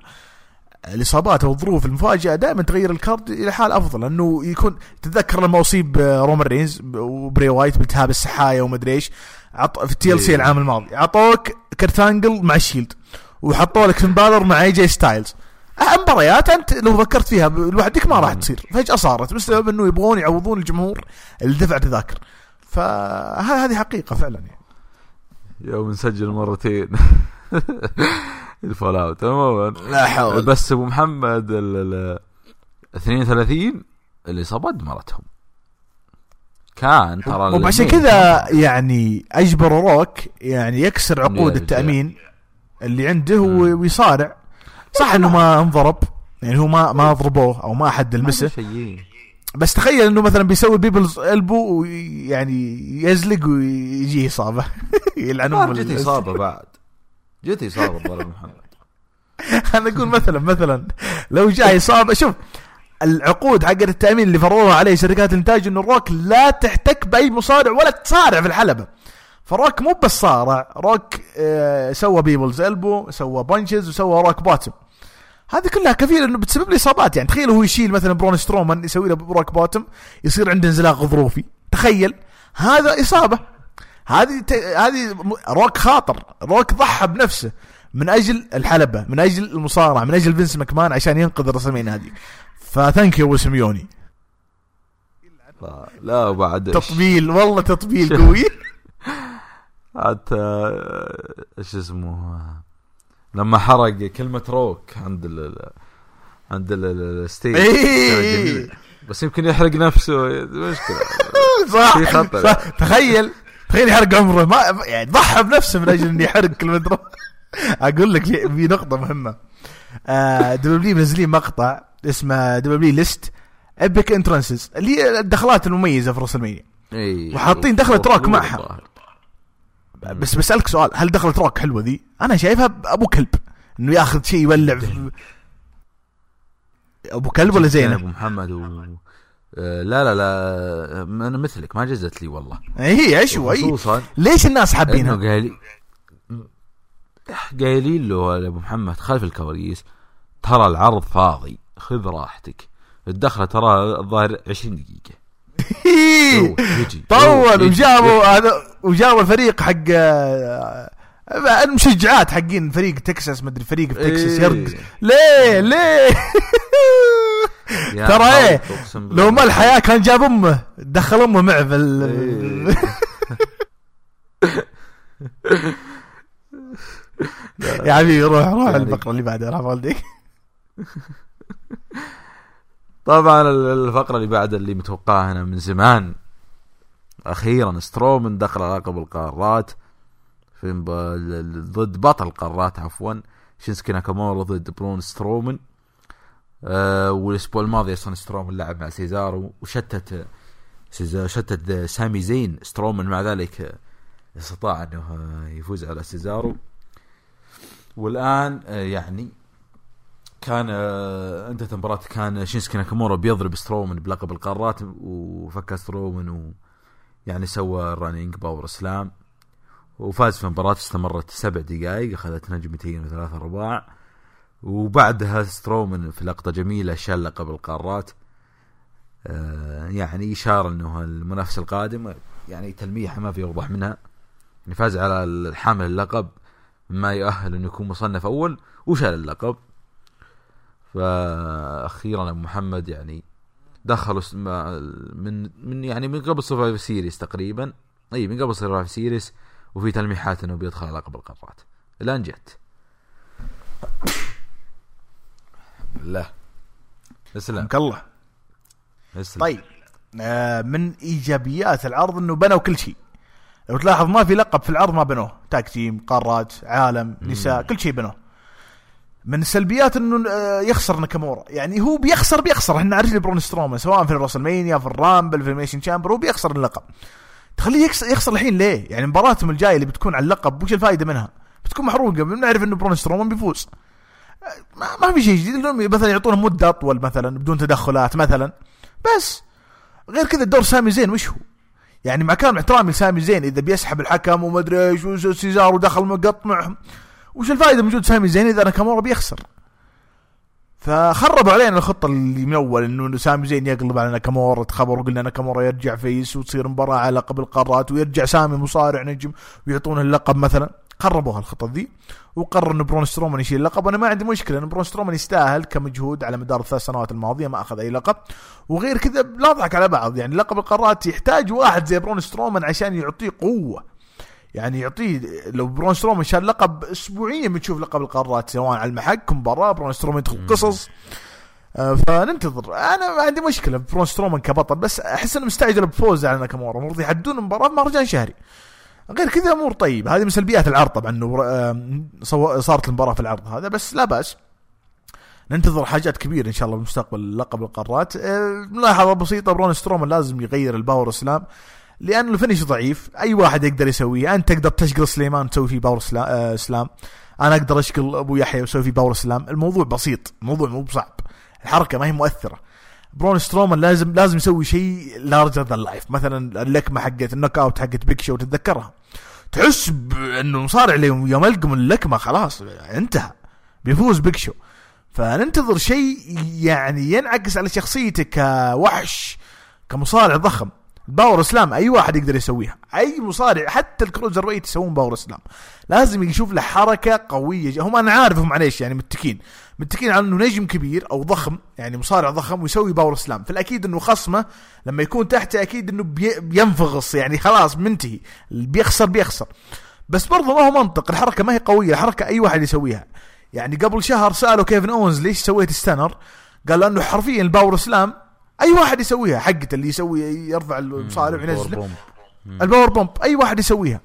B: الإصابات أو الظروف المفاجئة دائما تغير ال card إلى حال أفضل لأنه يكون تتذكر لما اصيب رومان رينز وبري وايت بالتهاب السحايا ومدري إيش عط في ال TLC العام الماضي اعطوك كرت أنجل مع ال Shield وحطوا لك فين بالر مع إي جي ستايلز. مباريات أنت لو فكرت فيها لوحدك ما راح تصير فجأة صارت بسبب إنه يبغون يعوضون الجمهور اللي دفع تذاكر فهذه حقيقة فعلا يعني.
A: يوم نسجل مرتين. ال fallout عموما
B: لا حول.
A: بس ابو محمد ال 32 الاصابات دمرتهم كان ترى
B: وعشان كذا يعني اجبروا روك يعني يكسر عقود التأمين اللي عنده ويصارع. صح إنه ما انضرب يعني هو ما ما ضربوه أو ما احد لمسه. بس تخيل إنه مثلا بيسوي People's Elbow ويعني يزلق ويجيه إصابة.
A: يلعن ام جت إصابة بعد. جت إصابة ضرب محمد.
B: أنا أقول مثلا مثلا لو جاء إصابة شوف العقود حق التأمين اللي فرضوها عليه شركات الانتاج إنه الروك لا تحتك بأي مصارع ولا تصارع في الحلبة. فروك مو بس صارع روك آه سوى People's Elbow سوى punches وسوى Rock Bottom هذه كلها كثير إنه بتسبب لي إصابات. يعني تخيل هو يشيل مثلا برون سترومان يسوي له Rock Bottom يصير عنده انزلاق غضروفي. تخيل هذا إصابة. هذه ت... هذه روك خاطر روك ضحى بنفسه من أجل الحلبة من أجل المصارعة من أجل فينس ماكمان عشان ينقذ الرسمين هذه. ف thank you سيميوني.
A: لا لا بعد
B: تطبيل والله تطبيل قوي.
A: حتى إيش اسمه؟ لما حرق كلمة روك عند ال عند ال stage.
B: إيه.
A: بس يمكن يحرق نفسه مشكلة.
B: صح, صح. تخيل. تخيل يحرق عمره. ما يعني ضحى بنفسه من أجل انه يحرق كلمة روك أقول لك في نقطة مهمة. آه دبليو منزلين مقطع اسمه دبليو list. epic entrances اللي هي الدخلات المميزة في رسلمانيا
A: إي.
B: وحاطين دخلة روك معها. بس بسألك سؤال هل دخلت روك حلوة ذي؟ أنا شايفها أبو كلب. إنه ياخذ شيء يولع. أبو كلب ولا زينب؟
A: ابو محمد و... آه، لا لا لا أنا مثلك ما جزت لي والله.
B: هي ايشو اي
A: خصوصا
B: ليش الناس حابينها؟
A: قايلين قايلين له أبو محمد خلف الكواليس ترى العرض فاضي خذ راحتك الدخلة ترى الظاهر 20 دقيقة.
B: طول وجابوا هذا وجابوا الفريق حق آه، المشجعات حقين فريق تكساس مدري فريق في تكساس يرقص. ليه ليه؟ ترى إيه لو ما الحياة كان جاب أمه دخل أمه معه في ال... يا حبيبي روح روح الفقره اللي بعدها راح والديك.
A: طبعا الفقرة اللي بعد اللي متوقعها أنا من زمان. أخيرا سترومن دخل لقب القارات في ضد بطل القارات عفوا. شينسكي ناكامورا ضد برون سترومن. أه والاسبوع الماضي أصلا سترومن لعب مع سيزارو وشتت شتت سامي زين سترومن مع ذلك استطاع أنه يفوز على سيزارو. والآن آه، يعني كان آه، انتهت المباراة. كان شينسكي ناكامورا بيضرب سترومن بلقب القارات وفك سترومن و يعني سوى running powerslam وفاز في المباراة استمرت سبع دقائق أخذت نجمتين وثلاثة ارباع وبعدها سترومن في لقطة جميلة شال لقب القارات آه يعني إشارة أنه المنافس القادم يعني تلميحة ما في أوضح منها. يعني فاز على الحامل اللقب ما يؤهل أنه يكون مصنف أول وشال اللقب. فاخيرا أبو محمد يعني دخلوا من من يعني من قبل Survivor Series تقريبا. أي من قبل Survivor Series وفي تلميحات إنه بيدخل لقب القارات. الآن جت. لا. اسلم
B: الله.
A: اسلم
B: طيب آه، من إيجابيات العرض إنه بنوا كل شيء. لو تلاحظ ما في لقب في العرض ما بنوه. tag team قارات عالم نساء كل شيء بنوه. من السلبيات إنه آه، يخسر ناكامورا. يعني هو بيخسر بيخسر. إحنا عارفين برون سترومان سواء في الرسلمانيا في الرامبل في Elimination Chamber هو بيخسر اللقب. تخليه يخسر, يخسر الحين ليه؟ يعني مباراتهم الجاية اللي بتكون على اللقب وش الفائده منها؟ بتكون محروقة. بنعرف إنه برون سترومان بيفوز. ما, ما في شيء جديد. انهم مثلا يعطونه مدة أطول مثلا بدون تدخلات مثلا. بس غير كذا دور سامي زين. وش هو؟ يعني مع كامل احترامي لسامي زين. إذا بيسحب الحكم وما أدري إيش وسيزارو دخل مقطع وش الفائدة من وجود سامي زين؟ إذا ناكامورا بيخسر. فخربوا علينا الخطة اللي من أول إنه سامي زين يقلب على ناكامورا تخبر وقلنا ناكامورا يرجع face وتصير مباراة على لقب القارات ويرجع سامي مصارع نجم ويعطونه اللقب مثلا. خربوها الخطط ذي وقرر إن برون سترومان يشيل اللقب وأنا ما عندي مشكلة إن برون سترومان يستاهل كمجهود على مدار الثلاث سنوات الماضية ما أخذ أي لقب. وغير كذا لا نضحك على بعض يعني لقب القارات يحتاج واحد زي برون سترومان عشان يعطيه قوة. يعني يعطيه لو برون سترومان شال لقب اسبوعيا بنشوف لقب القارات سواء على المحك مباراة برون سترومان يدخل قصص. آه، فننتظر. أنا ما عندي مشكلة برون سترومان كبطل بس أحس إنه مستعجل بفوز على ناكامورا المفروض يحدون المباراة مهرجان شهري. غير كذا أمور طيبه هذه من سلبيات العرض طبعا إنه آه، صارت المباراة في العرض هذا بس لا بأس. ننتظر حاجات كبيرة إن شاء الله بالمستقبل لقب القارات. آه، ملاحظة بسيطة برون سترومان لازم يغير ال powerslam لأن ال finish ضعيف. أي واحد يقدر يسويه أنت تقدر تشقل سليمان تسوي فيه power آه، slam أنا أقدر أشقل أبو يحيى وأسوي فيه powerslam الموضوع بسيط الموضوع مو بصعب. الحركة ما هي مؤثرة. برون سترومان لازم لازم يسوي شيء larger than life مثلا اللكمة حقت ال knockout حقت بيك شو تتذكرها. تحس انه مصارع يوم يلقم اللكمة خلاص انتهى. بيفوز بيك شو فننتظر شيء يعني ينعكس على شخصيته كوحش كمصارع ضخم. powerslam أي واحد يقدر يسويها أي مصارع حتى ال cruiserweight يسوون powerslam. لازم يشوف له حركة قوية هم أنا عارف هم معليش يعني متكين. متكين على إنه نجم كبير أو ضخم يعني مصارع ضخم ويسوي powerslam. فالأكيد إنه خصمه لما يكون تحته أكيد إنه بي بينفغص يعني خلاص منتهي بيخسر بيخسر. بس برضه ما هو منطق الحركة ما هي قوية الحركة أي واحد يسويها. يعني قبل شهر سألوا كيفن أونز ليش سويت stunner؟ قال لأنه حرفيا ال powerslam أي واحد يسويها حقته اللي يسوي يرفع المصارع وينزل. ال powerbomb. أي واحد يسويها.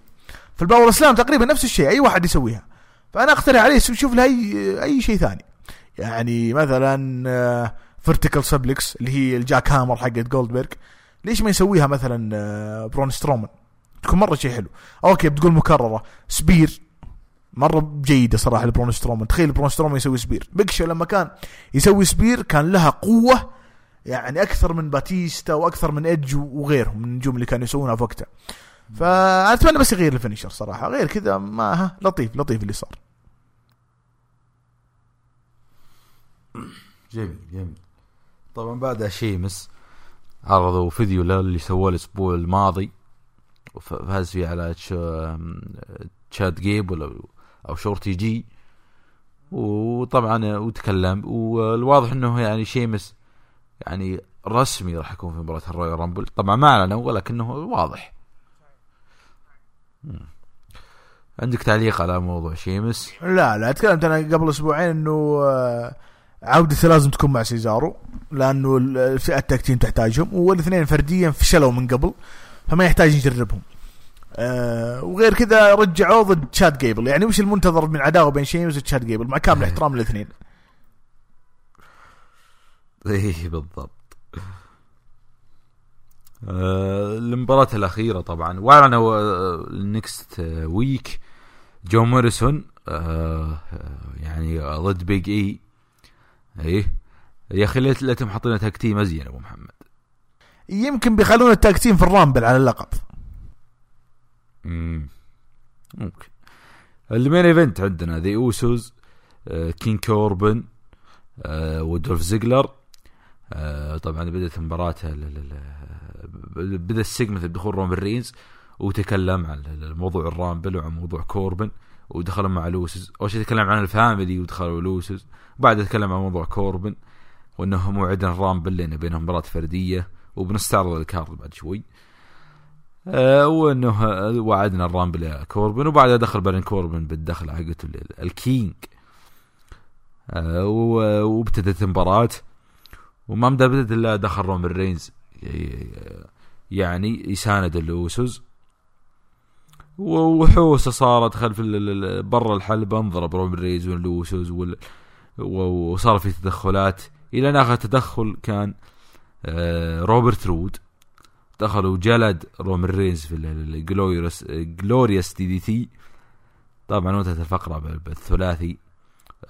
B: في ال powerslam تقريبا نفس الشيء أي واحد يسويها. فأنا أقترح عليه يشوف له اي أي شيء ثاني. يعني مثلا vertical آه، suplex اللي هي ال jackhammer حقت جولدبرغ ليش ما يسويها مثلا برون سترومان؟ تكون مرة شيء حلو. أوكي بتقول مكررة. spear. مرة جيدة صراحة لبرون سترومان. تخيل برون سترومان يسوي spear. بيكشو لما كان يسوي spear كان لها قوة يعني أكثر من باتيستا وأكثر من إيدج وغيرهم من النجوم اللي كانوا يسوونها في وقتها. فأتمنى بس يغير ال finisher صراحة. غير كذا ما ها لطيف لطيف اللي صار.
A: جميل جميل. طبعا بعدها شيمس عرضوا فيديو له اللي سووه الأسبوع الماضي وفاز فيه على تشاد جيبل ولا أو شورتي جي. وطبعا وتكلم والواضح إنه يعني شيمس يعني رسمي راح يكون في مباراة الرويال رامبل طبعا ما أعلنوا ولكنه واضح عندك تعليق على موضوع شيمس؟
B: لا لا تكلمت أنا قبل أسبوعين إنه آه، عودته لازم تكون مع سيزارو لأنه الفئة ال tag team تحتاجهم والاثنين فرديا فشلوا من قبل فما يحتاج يجربهم. أه وغير كذا رجعوه ضد تشاد جيبل يعني وش المنتظر من عداوة بين شيمس وتشاد جيبل مع كامل احترام للاثنين.
A: إيه بالضبط. آه المباراة الأخيرة طبعا. وأعلنوا ال next week جو موريسون آه يعني ضد بيج إي. يا أخي ليت ليتهم حاطين tag أزين أبو محمد.
B: يمكن بيخلون ال tag في الرامبل على اللقب.
A: امم ممكن. ال main event عندنا ذا اوسوز آه كينج كوربن آه ودولف زيجلر طبعا بدأت المباراة بدأ ال segment بدخول رومان رينز وتكلم عن موضوع الرامبل وعن موضوع كوربن ودخلوا مع الاوسوز. أول شيء تكلم عن ال family ودخلوا الاوسوز وبعد تكلم عن موضوع كوربن وأنه موعدنا الرامبل لأن بينهم مباراة فردية وبنستعرض ال card بعد شوي. آه وأنه وعدنا الرامبل كوربن وبعدها دخل بارون كوربن بالدخل حقته ال king. آه وابتدت المباراة. وما بدأت إلا دخل رومان رينز يعني يساند الاوسوس وحوسة صارت خلف برا الحلبة انضرب رومن رينز والاوسوس وصار في تدخلات. إلى أن آخر تدخل كان آه، روبرت رود. دخل وجلد رومن رينز في ال glorious glorious DDT طبعا انتهت الفقرة بالثلاثي.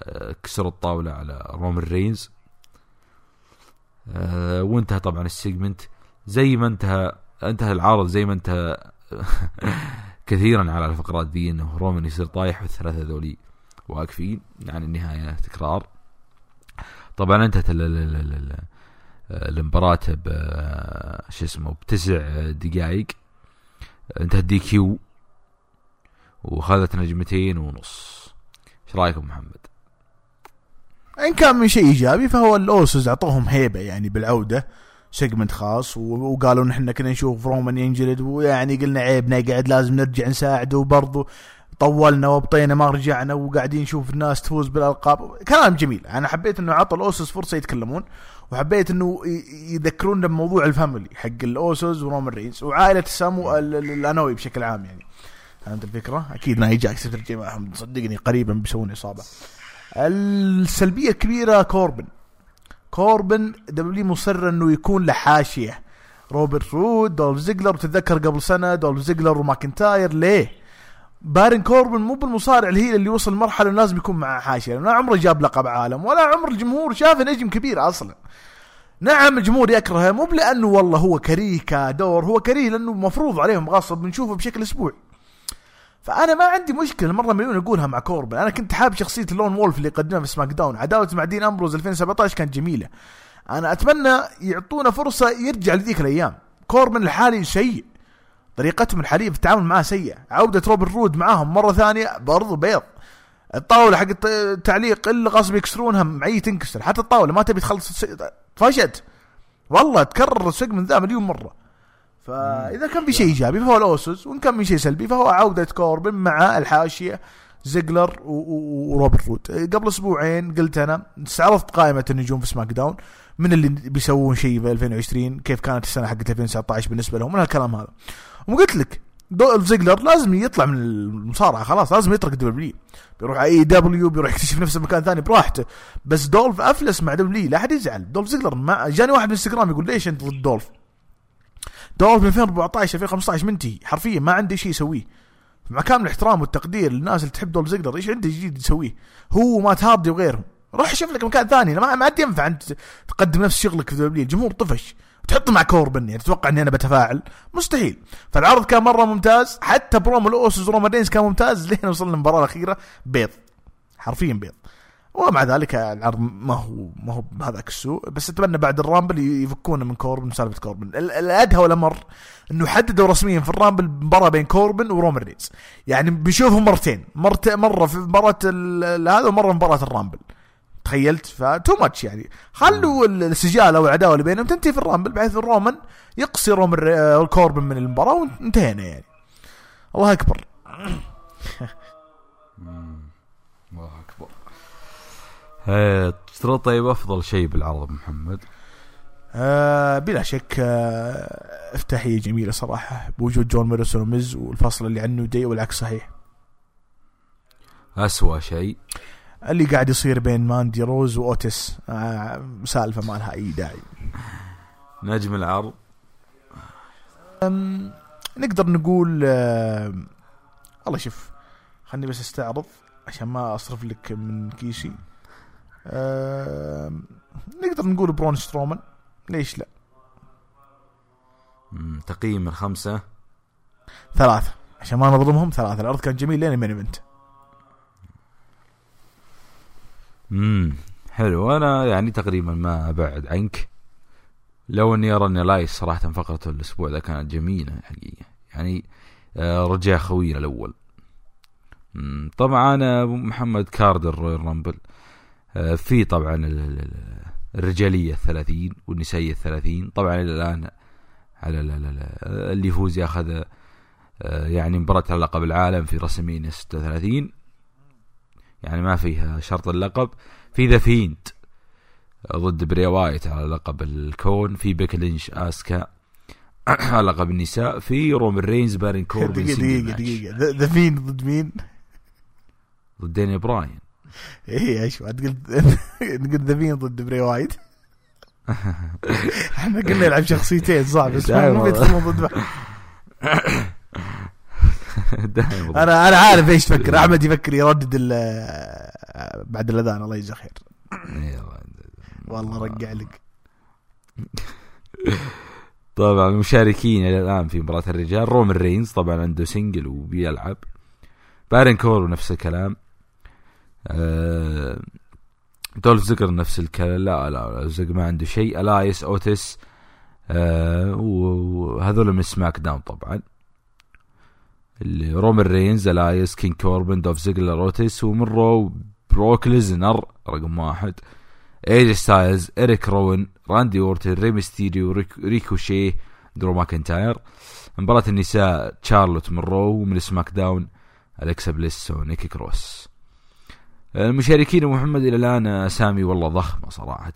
A: آه، كسر الطاولة على رومن رينز آه، وانتهى طبعا ال segment. زي ما انتهى انتهى العرض زي ما انتهى كثيرا على الفقرات دي إنه رومان يصير طايح والثلاثة ذولي واقفين يعني النهاية تكرار. طبعا انتهت المباراة ب شو اسمه بتسع دقائق. انتهت DQ وخذت نجمتين ونص. إيش رأيكم محمد؟
B: إن كان من شيء إيجابي فهو الاوسوس أعطوهم هيبة يعني بالعودة segment خاص وقالوا نحن كنا نشوف رومان ينجلد ويعني قلنا عيبنا قاعد لازم نرجع نساعده وبرضه طولنا وابطينا ما رجعنا وقاعدين نشوف الناس تفوز بالألقاب كلام جميل أنا حبيت إنه عطى الاوسوس فرصة يتكلمون وحبيت إنه يذكرونا بموضوع ال family حق الاوسوس ورومان رينز وعائلة ساموا الأنواي بشكل عام يعني فهمت الفكرة؟ أكيد ناي جاكس ترجع معهم صدقني قريبا بيسوون عصابة. السلبية الكبيرة كوربن. كوربن دبليو مصر إنه يكون له حاشيه روبرت رود دولف زيجلر تتذكر قبل سنة دولف زيجلر وماكنتاير. ليه؟ بارون كوربن مو بالمصارع ال heel اللي وصل مرحله لازم يكون معه حاشية. ما عمره جاب لقب عالم ولا عمر الجمهور شافه نجم كبير أصلا. نعم الجمهور يكرهه مو لأنه والله هو كريه كدور هو كريه لأنه مفروض عليهم غصب بنشوفه بشكل أسبوعي. فأنا ما عندي مشكلة. مرة مليون اقولها مع كوربن. أنا كنت حابب شخصية ال lone wolf اللي قدمها في سماك داون. عداوته مع دين أمبروز 2017 كانت جميلة. أنا أتمنى يعطونا فرصة يرجع لذيك الأيام. كوربن الحالي سيء طريقتهم الحالية في التعامل معاه سيئة. عودة روبرت رود معاهم مرة ثانية برضو بيض. الطاولة حق التعليق اللي غصب يكسرونها ما هي تنكسر. حتى الطاولة ما تبي تخلص طفشت. والله تكرر ال segment ذا مليون مرة. فإذا كان في شيء إيجابي فهو الاوسوس وإن كان في شيء سلبي فهو عودة كوربن مع الحاشية زيجلر وروبرت رود قبل أسبوعين قلت أنا استعرضت قائمة النجوم في سماك داون. من اللي بيسوون شيء في 2020 كيف كانت السنة حقت 2019 بالنسبة لهم؟ من هالكلام هذا. وقلت لك دولف زيجلر لازم يطلع من المصارعة خلاص لازم يترك دبليو بيروح إي دبليو بيروح يكتشف نفسه مكان ثاني براحته. بس دولف أفلس مع دبليو لا أحد يزعل. دولف زيجلر ما جاني واحد من إنستغرام يقول ليش أنت ضد دولف؟ من 2014 2015 منتهي حرفيا ما عنده شيء يسويه. مع كامل الاحترام والتقدير للناس اللي تحب دولف زيجلر إيش عنده جديد يسويه؟ هو ومات هاردي وغيرهم. روح شوف لك مكان ثاني. ما ما عاد ينفع أنت تقدم نفس شغلك في دبليو الجمهور طفش. تحط مع كوربن يعني تتوقع إني أنا بتفاعل؟ مستحيل. فالعرض كان مرة ممتاز. حتى برومو الأوسوس رومان كان ممتاز. لين وصلنا المباراة الأخيرة. بيض. حرفيا بيض. ومع ذلك العرض ما هو ما هو بهذاك السوء بس أتمنى بعد الرامبل يفكونا من كوربن سالفه كوربن. الأدهى والأمر إنه حددوا رسميا في الرامبل مباراة بين كوربن ورومان رينز. يعني بنشوفهم مرتين. مرت مرة في مباراة هذا ومرة في مباراة الرامبل. تخيلت؟ ف too much يعني. خلوا السجال أو العداوه اللي بينهم تنتهي في الرامبل بحيث الرومان يقصي رومان كوربن من المباراة وانتهينا يعني. الله
A: أكبر. ترى طيب أفضل شيء بالعرض محمد؟
B: آه بلا شك آه افتتاحيه جميلة صراحة بوجود جون موريسون وميز والفصل اللي عنه دي والعكس صحيح.
A: أسوأ شيء.
B: اللي قاعد يصير بين ماندي روز واوتس آه سالفة ما لها أي داعي.
A: نجم العرض
B: نقدر نقول آه والله شوف خلني بس استعرض عشان ما أصرف لك من كيسي آه نقدر نقول برون سترومان ليش لا؟
A: تقييم الخمسة.
B: ثلاثة. عشان ما نظلمهم ثلاثة. العرض كان جميل لين ال main event.
A: امم حلو. أنا يعني تقريبا ما أبعد عنك. لو إني أرى ان إلايس صراحة فقرته الأسبوع ذا كانت جميلة. الحقيقة يعني آه، رجع خوينا الأول. طبعا محمد card الرويال رامبل في طبعا الرجالية الثلاثين والنسائية الثلاثين. طبعا إلى الآن على اللي يفوز ياخذ آه، يعني مباراة على لقب العالم في رسمين 36 يعني ما فيها شرط اللقب. في ذا فيند ضد بري وايت على لقب الكون. في بيكي لينش آسكا على لقب النساء. في رومن رينز بارين كوربن
B: دقيقة
A: ماتش.
B: دقيقة ذا- مين ضد مين؟
A: ضد دانيال براين.
B: إيه إيش بعد قلت قلت ذا مين ضد بري وايت إحنا قلنا يلعب شخصيتين صح بس ما بيدخلون ضد بعض. أنا أنا عارف إيش تفكر أحمد يفكر يردد بعد الأذان. الله يجزاه خير. والله رجع لك.
A: طبعا المشاركين إلى الآن في مباراة الرجال. رومن رينز طبعا عنده single وبيلعب. بارن كوربن نفس الكلام. دولف زيجلر نفس الكلام. لا لا, زيجلر ما عنده شيء. ألايس اوتس آه وهذول من سماك داون طبعا. اللي رومن رينز ألايس King كوربن دولف زيجلر اوتس ومن رو بروك ليزنر رقم واحد. ايه جي ستايلز إريك روين راندي أورتن ري ميستيريو ريك ريكوشيه درو ماكنتاير. مباراة النساء تشارلوت من رو ومن سماك داون الكسا بليس ونيكي كروس. المشاركين يا محمد إلى الآن اسامي والله ضخمه صراحة.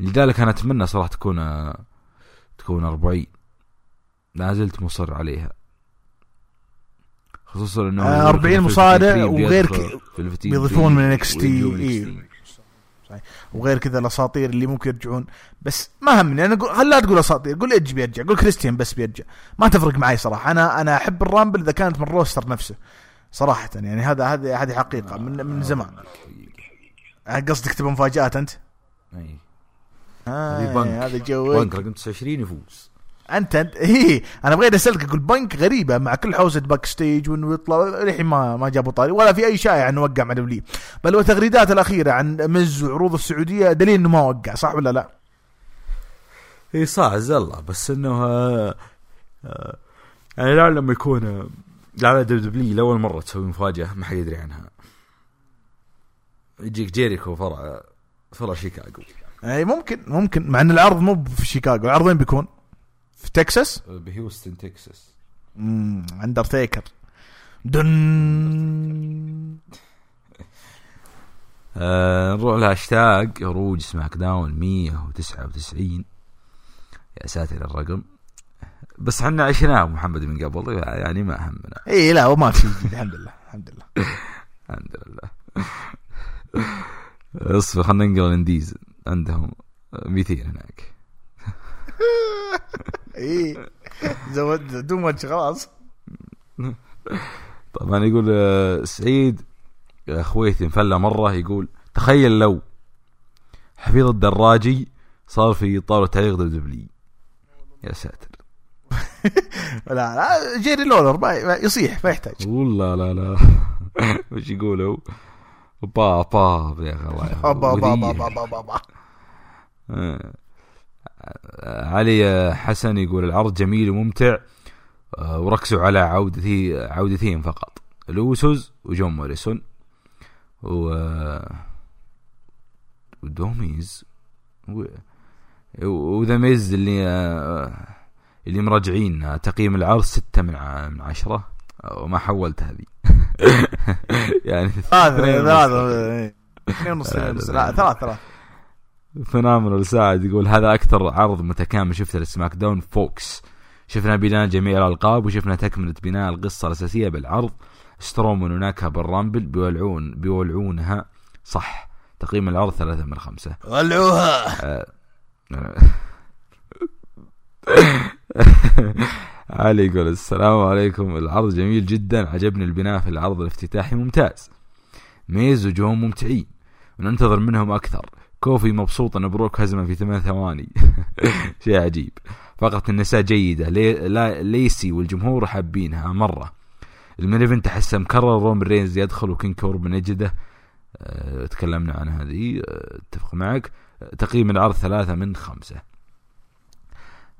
A: لذلك أنا أتمنى صراحة تكون تكون 40 لا زلت مصر عليها. خصوصا إنه
B: آه، 40 مصارع وغير ك- بيضيفون من
A: من
B: إيه.
A: NXT.
B: وغير كذا الأساطير اللي ممكن يرجعون. بس ما همني أنا أقول خل لا تقول أساطير؟ قول إيدج بيرجع قول كريستيان بس بيرجع. ما تفرق معي صراحة. أنا أنا أحب الرامبل إذا كانت من ال roster نفسه. صراحة يعني هذا هذه هذه حقيقة من من زمان. قصدك تبغى مفاجآت أنت؟
A: أي.
B: آه
A: هذه بنك.
B: هذا جو
A: بنك رقم 29 يفوز.
B: انت انت هي أنا بغيت أسألك أقول بنك غريبة مع كل حوسه backstage وإنه يطلع للحين ما ما جابوا طاري ولا في أي شائع إنه وقع مع دبليو دبليو وتغريدات الأخيرة عن ميز وعروض السعودية دليل إنه ما وقع صح ولا لا؟
A: إي صح زله بس إنه آه، آه، يعني لا لما يكون آه، لا دبليو دبليو لأول مرة تسوي مفاجأة ما حد يدري عنها. يجيك جيريكو فرع فرع شيكاغو.
B: أي ممكن ممكن مع إن العرض مو في شيكاغو. العرض وين بيكون؟ في تكساس؟
A: بهيوستن تكساس.
B: امم اندرتيكر. done.
A: آه نروح لهاشتاج هروج سماك داون 199 يا ساتر الرقم. بس إحنا عشناه محمد من قبل يعني ما همنا.
B: اي لا وما في الحمد لله الحمد لله.
A: الحمد لله. اصبر خلينا ننقل ال indies عندهم 200 هناك.
B: اي زود too much خلاص.
A: طبعا يقول آه، سعيد يا خويتي مفلة مرة يقول تخيل لو حفيظ الدراجي صار في طاولة تعليق دبليو. يا ساتر.
B: لا لا جيري لولر ما يصيح ما يحتاج
A: والله لا لا وش يقولوا با با يا أخي
B: أبا
A: وديع.
B: أبا أبا أبا.
A: آه. علي حسن يقول العرض جميل وممتع آه، وركزوا على عودتي عودتين فقط الأوسوس وجون موريسون و وذا ميز و... وذا ميز اللي آه، اللي مراجعين تقييم العرض ستة من من عشرة. وما حولت هذه. يعني
B: ثلاثة
A: ونص.
B: ثلاثة إيه. اثنين ونص لا ثلاثة ثلاثة
A: فنامل ساعد يقول هذا أكثر عرض متكامل شفته لسماك داون فوكس. شفنا بناء جميع الألقاب وشفنا تكملة بناء القصة الأساسية بالعرض. سترومن وناكها بالرامبل بيولعون بيولعونها. صح. تقييم العرض ثلاثة من خمسة.
B: ولعوها.
A: آه. علي يقول السلام عليكم. العرض جميل جدا. عجبني البناء في العرض الافتتاحي. ممتاز. ميز وجون ممتعين. وننتظر منهم أكثر. كوفي مبسوط أن بروك هزمه في ثمان ثواني. شيء عجيب. فقط النساء جيدة. لي لا ليسي والجمهور حابينها. مرة. ال main event احسه مكرر رومن رينز يدخل و King كوربن يجده أه تكلمنا عن هذه. أه أتفق معك. أه تقييم العرض ثلاثة من خمسة.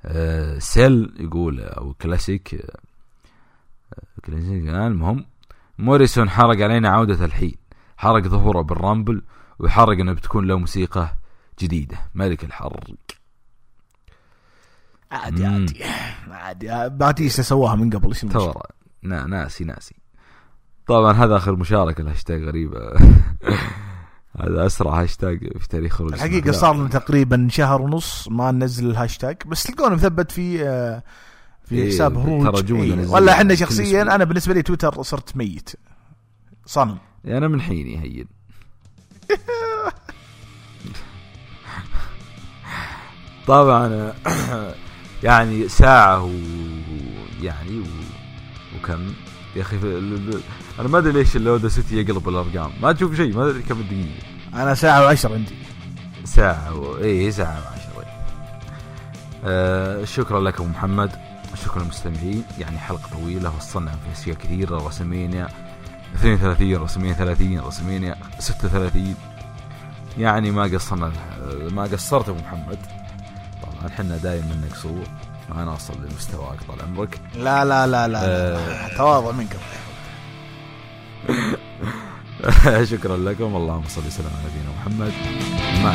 A: أه سيل يقول أو كلاسيك أه كلاسيك. آه، المهم موريسون حرق علينا عودة الحين. حرق ظهوره بالرامبل ويحرق إنه بتكون له موسيقى جديدة. ملك الحرق.
B: عادي. عادي. عادي. باتيستا سواها من قبل؟
A: إيش نا ناسي ناسي. طبعا هذا آخر مشاركة الهاشتاج غريبة. هذا أسرع هاشتاج في تاريخ هروج
B: الحقيقة صار لنا تقريبا شهر ونص ما ننزل الهاشتاج بس تلقونه مثبت في آه، في
A: إيه،
B: حساب هروج.
A: ترجون
B: إيه. ولا
A: إحنا
B: شخصيا. أنا بالنسبة لي تويتر صرت ميت. صنم
A: أنا من حيني هين. طبعا يعني ساعة و يعني و... وكم؟ يا أخي أنا ما أدري ليش اللودا سيتي يقلب الأرقام. ما تشوف شيء ما أدري كم الدقيقة.
B: أنا ساعة وعشر عندي.
A: ساعة و... اي ساعة وعشرة. آه شكرا لكم محمد. شكرا للمستمعين. يعني حلقة طويلة وصلنا في أشياء كثيرة. رسمينيا 32 رسميا 30 رسمينيا 36 يعني ما قصرنا ما قصرت أبو محمد. طبعا إحنا دايم منك قصور ما نوصل لمستواك طال عمرك.
B: لا لا لا لا,
A: آه.
B: لا. تواضع منك
A: شكرا لكم. اللهم صل وسلم على نبينا محمد. مع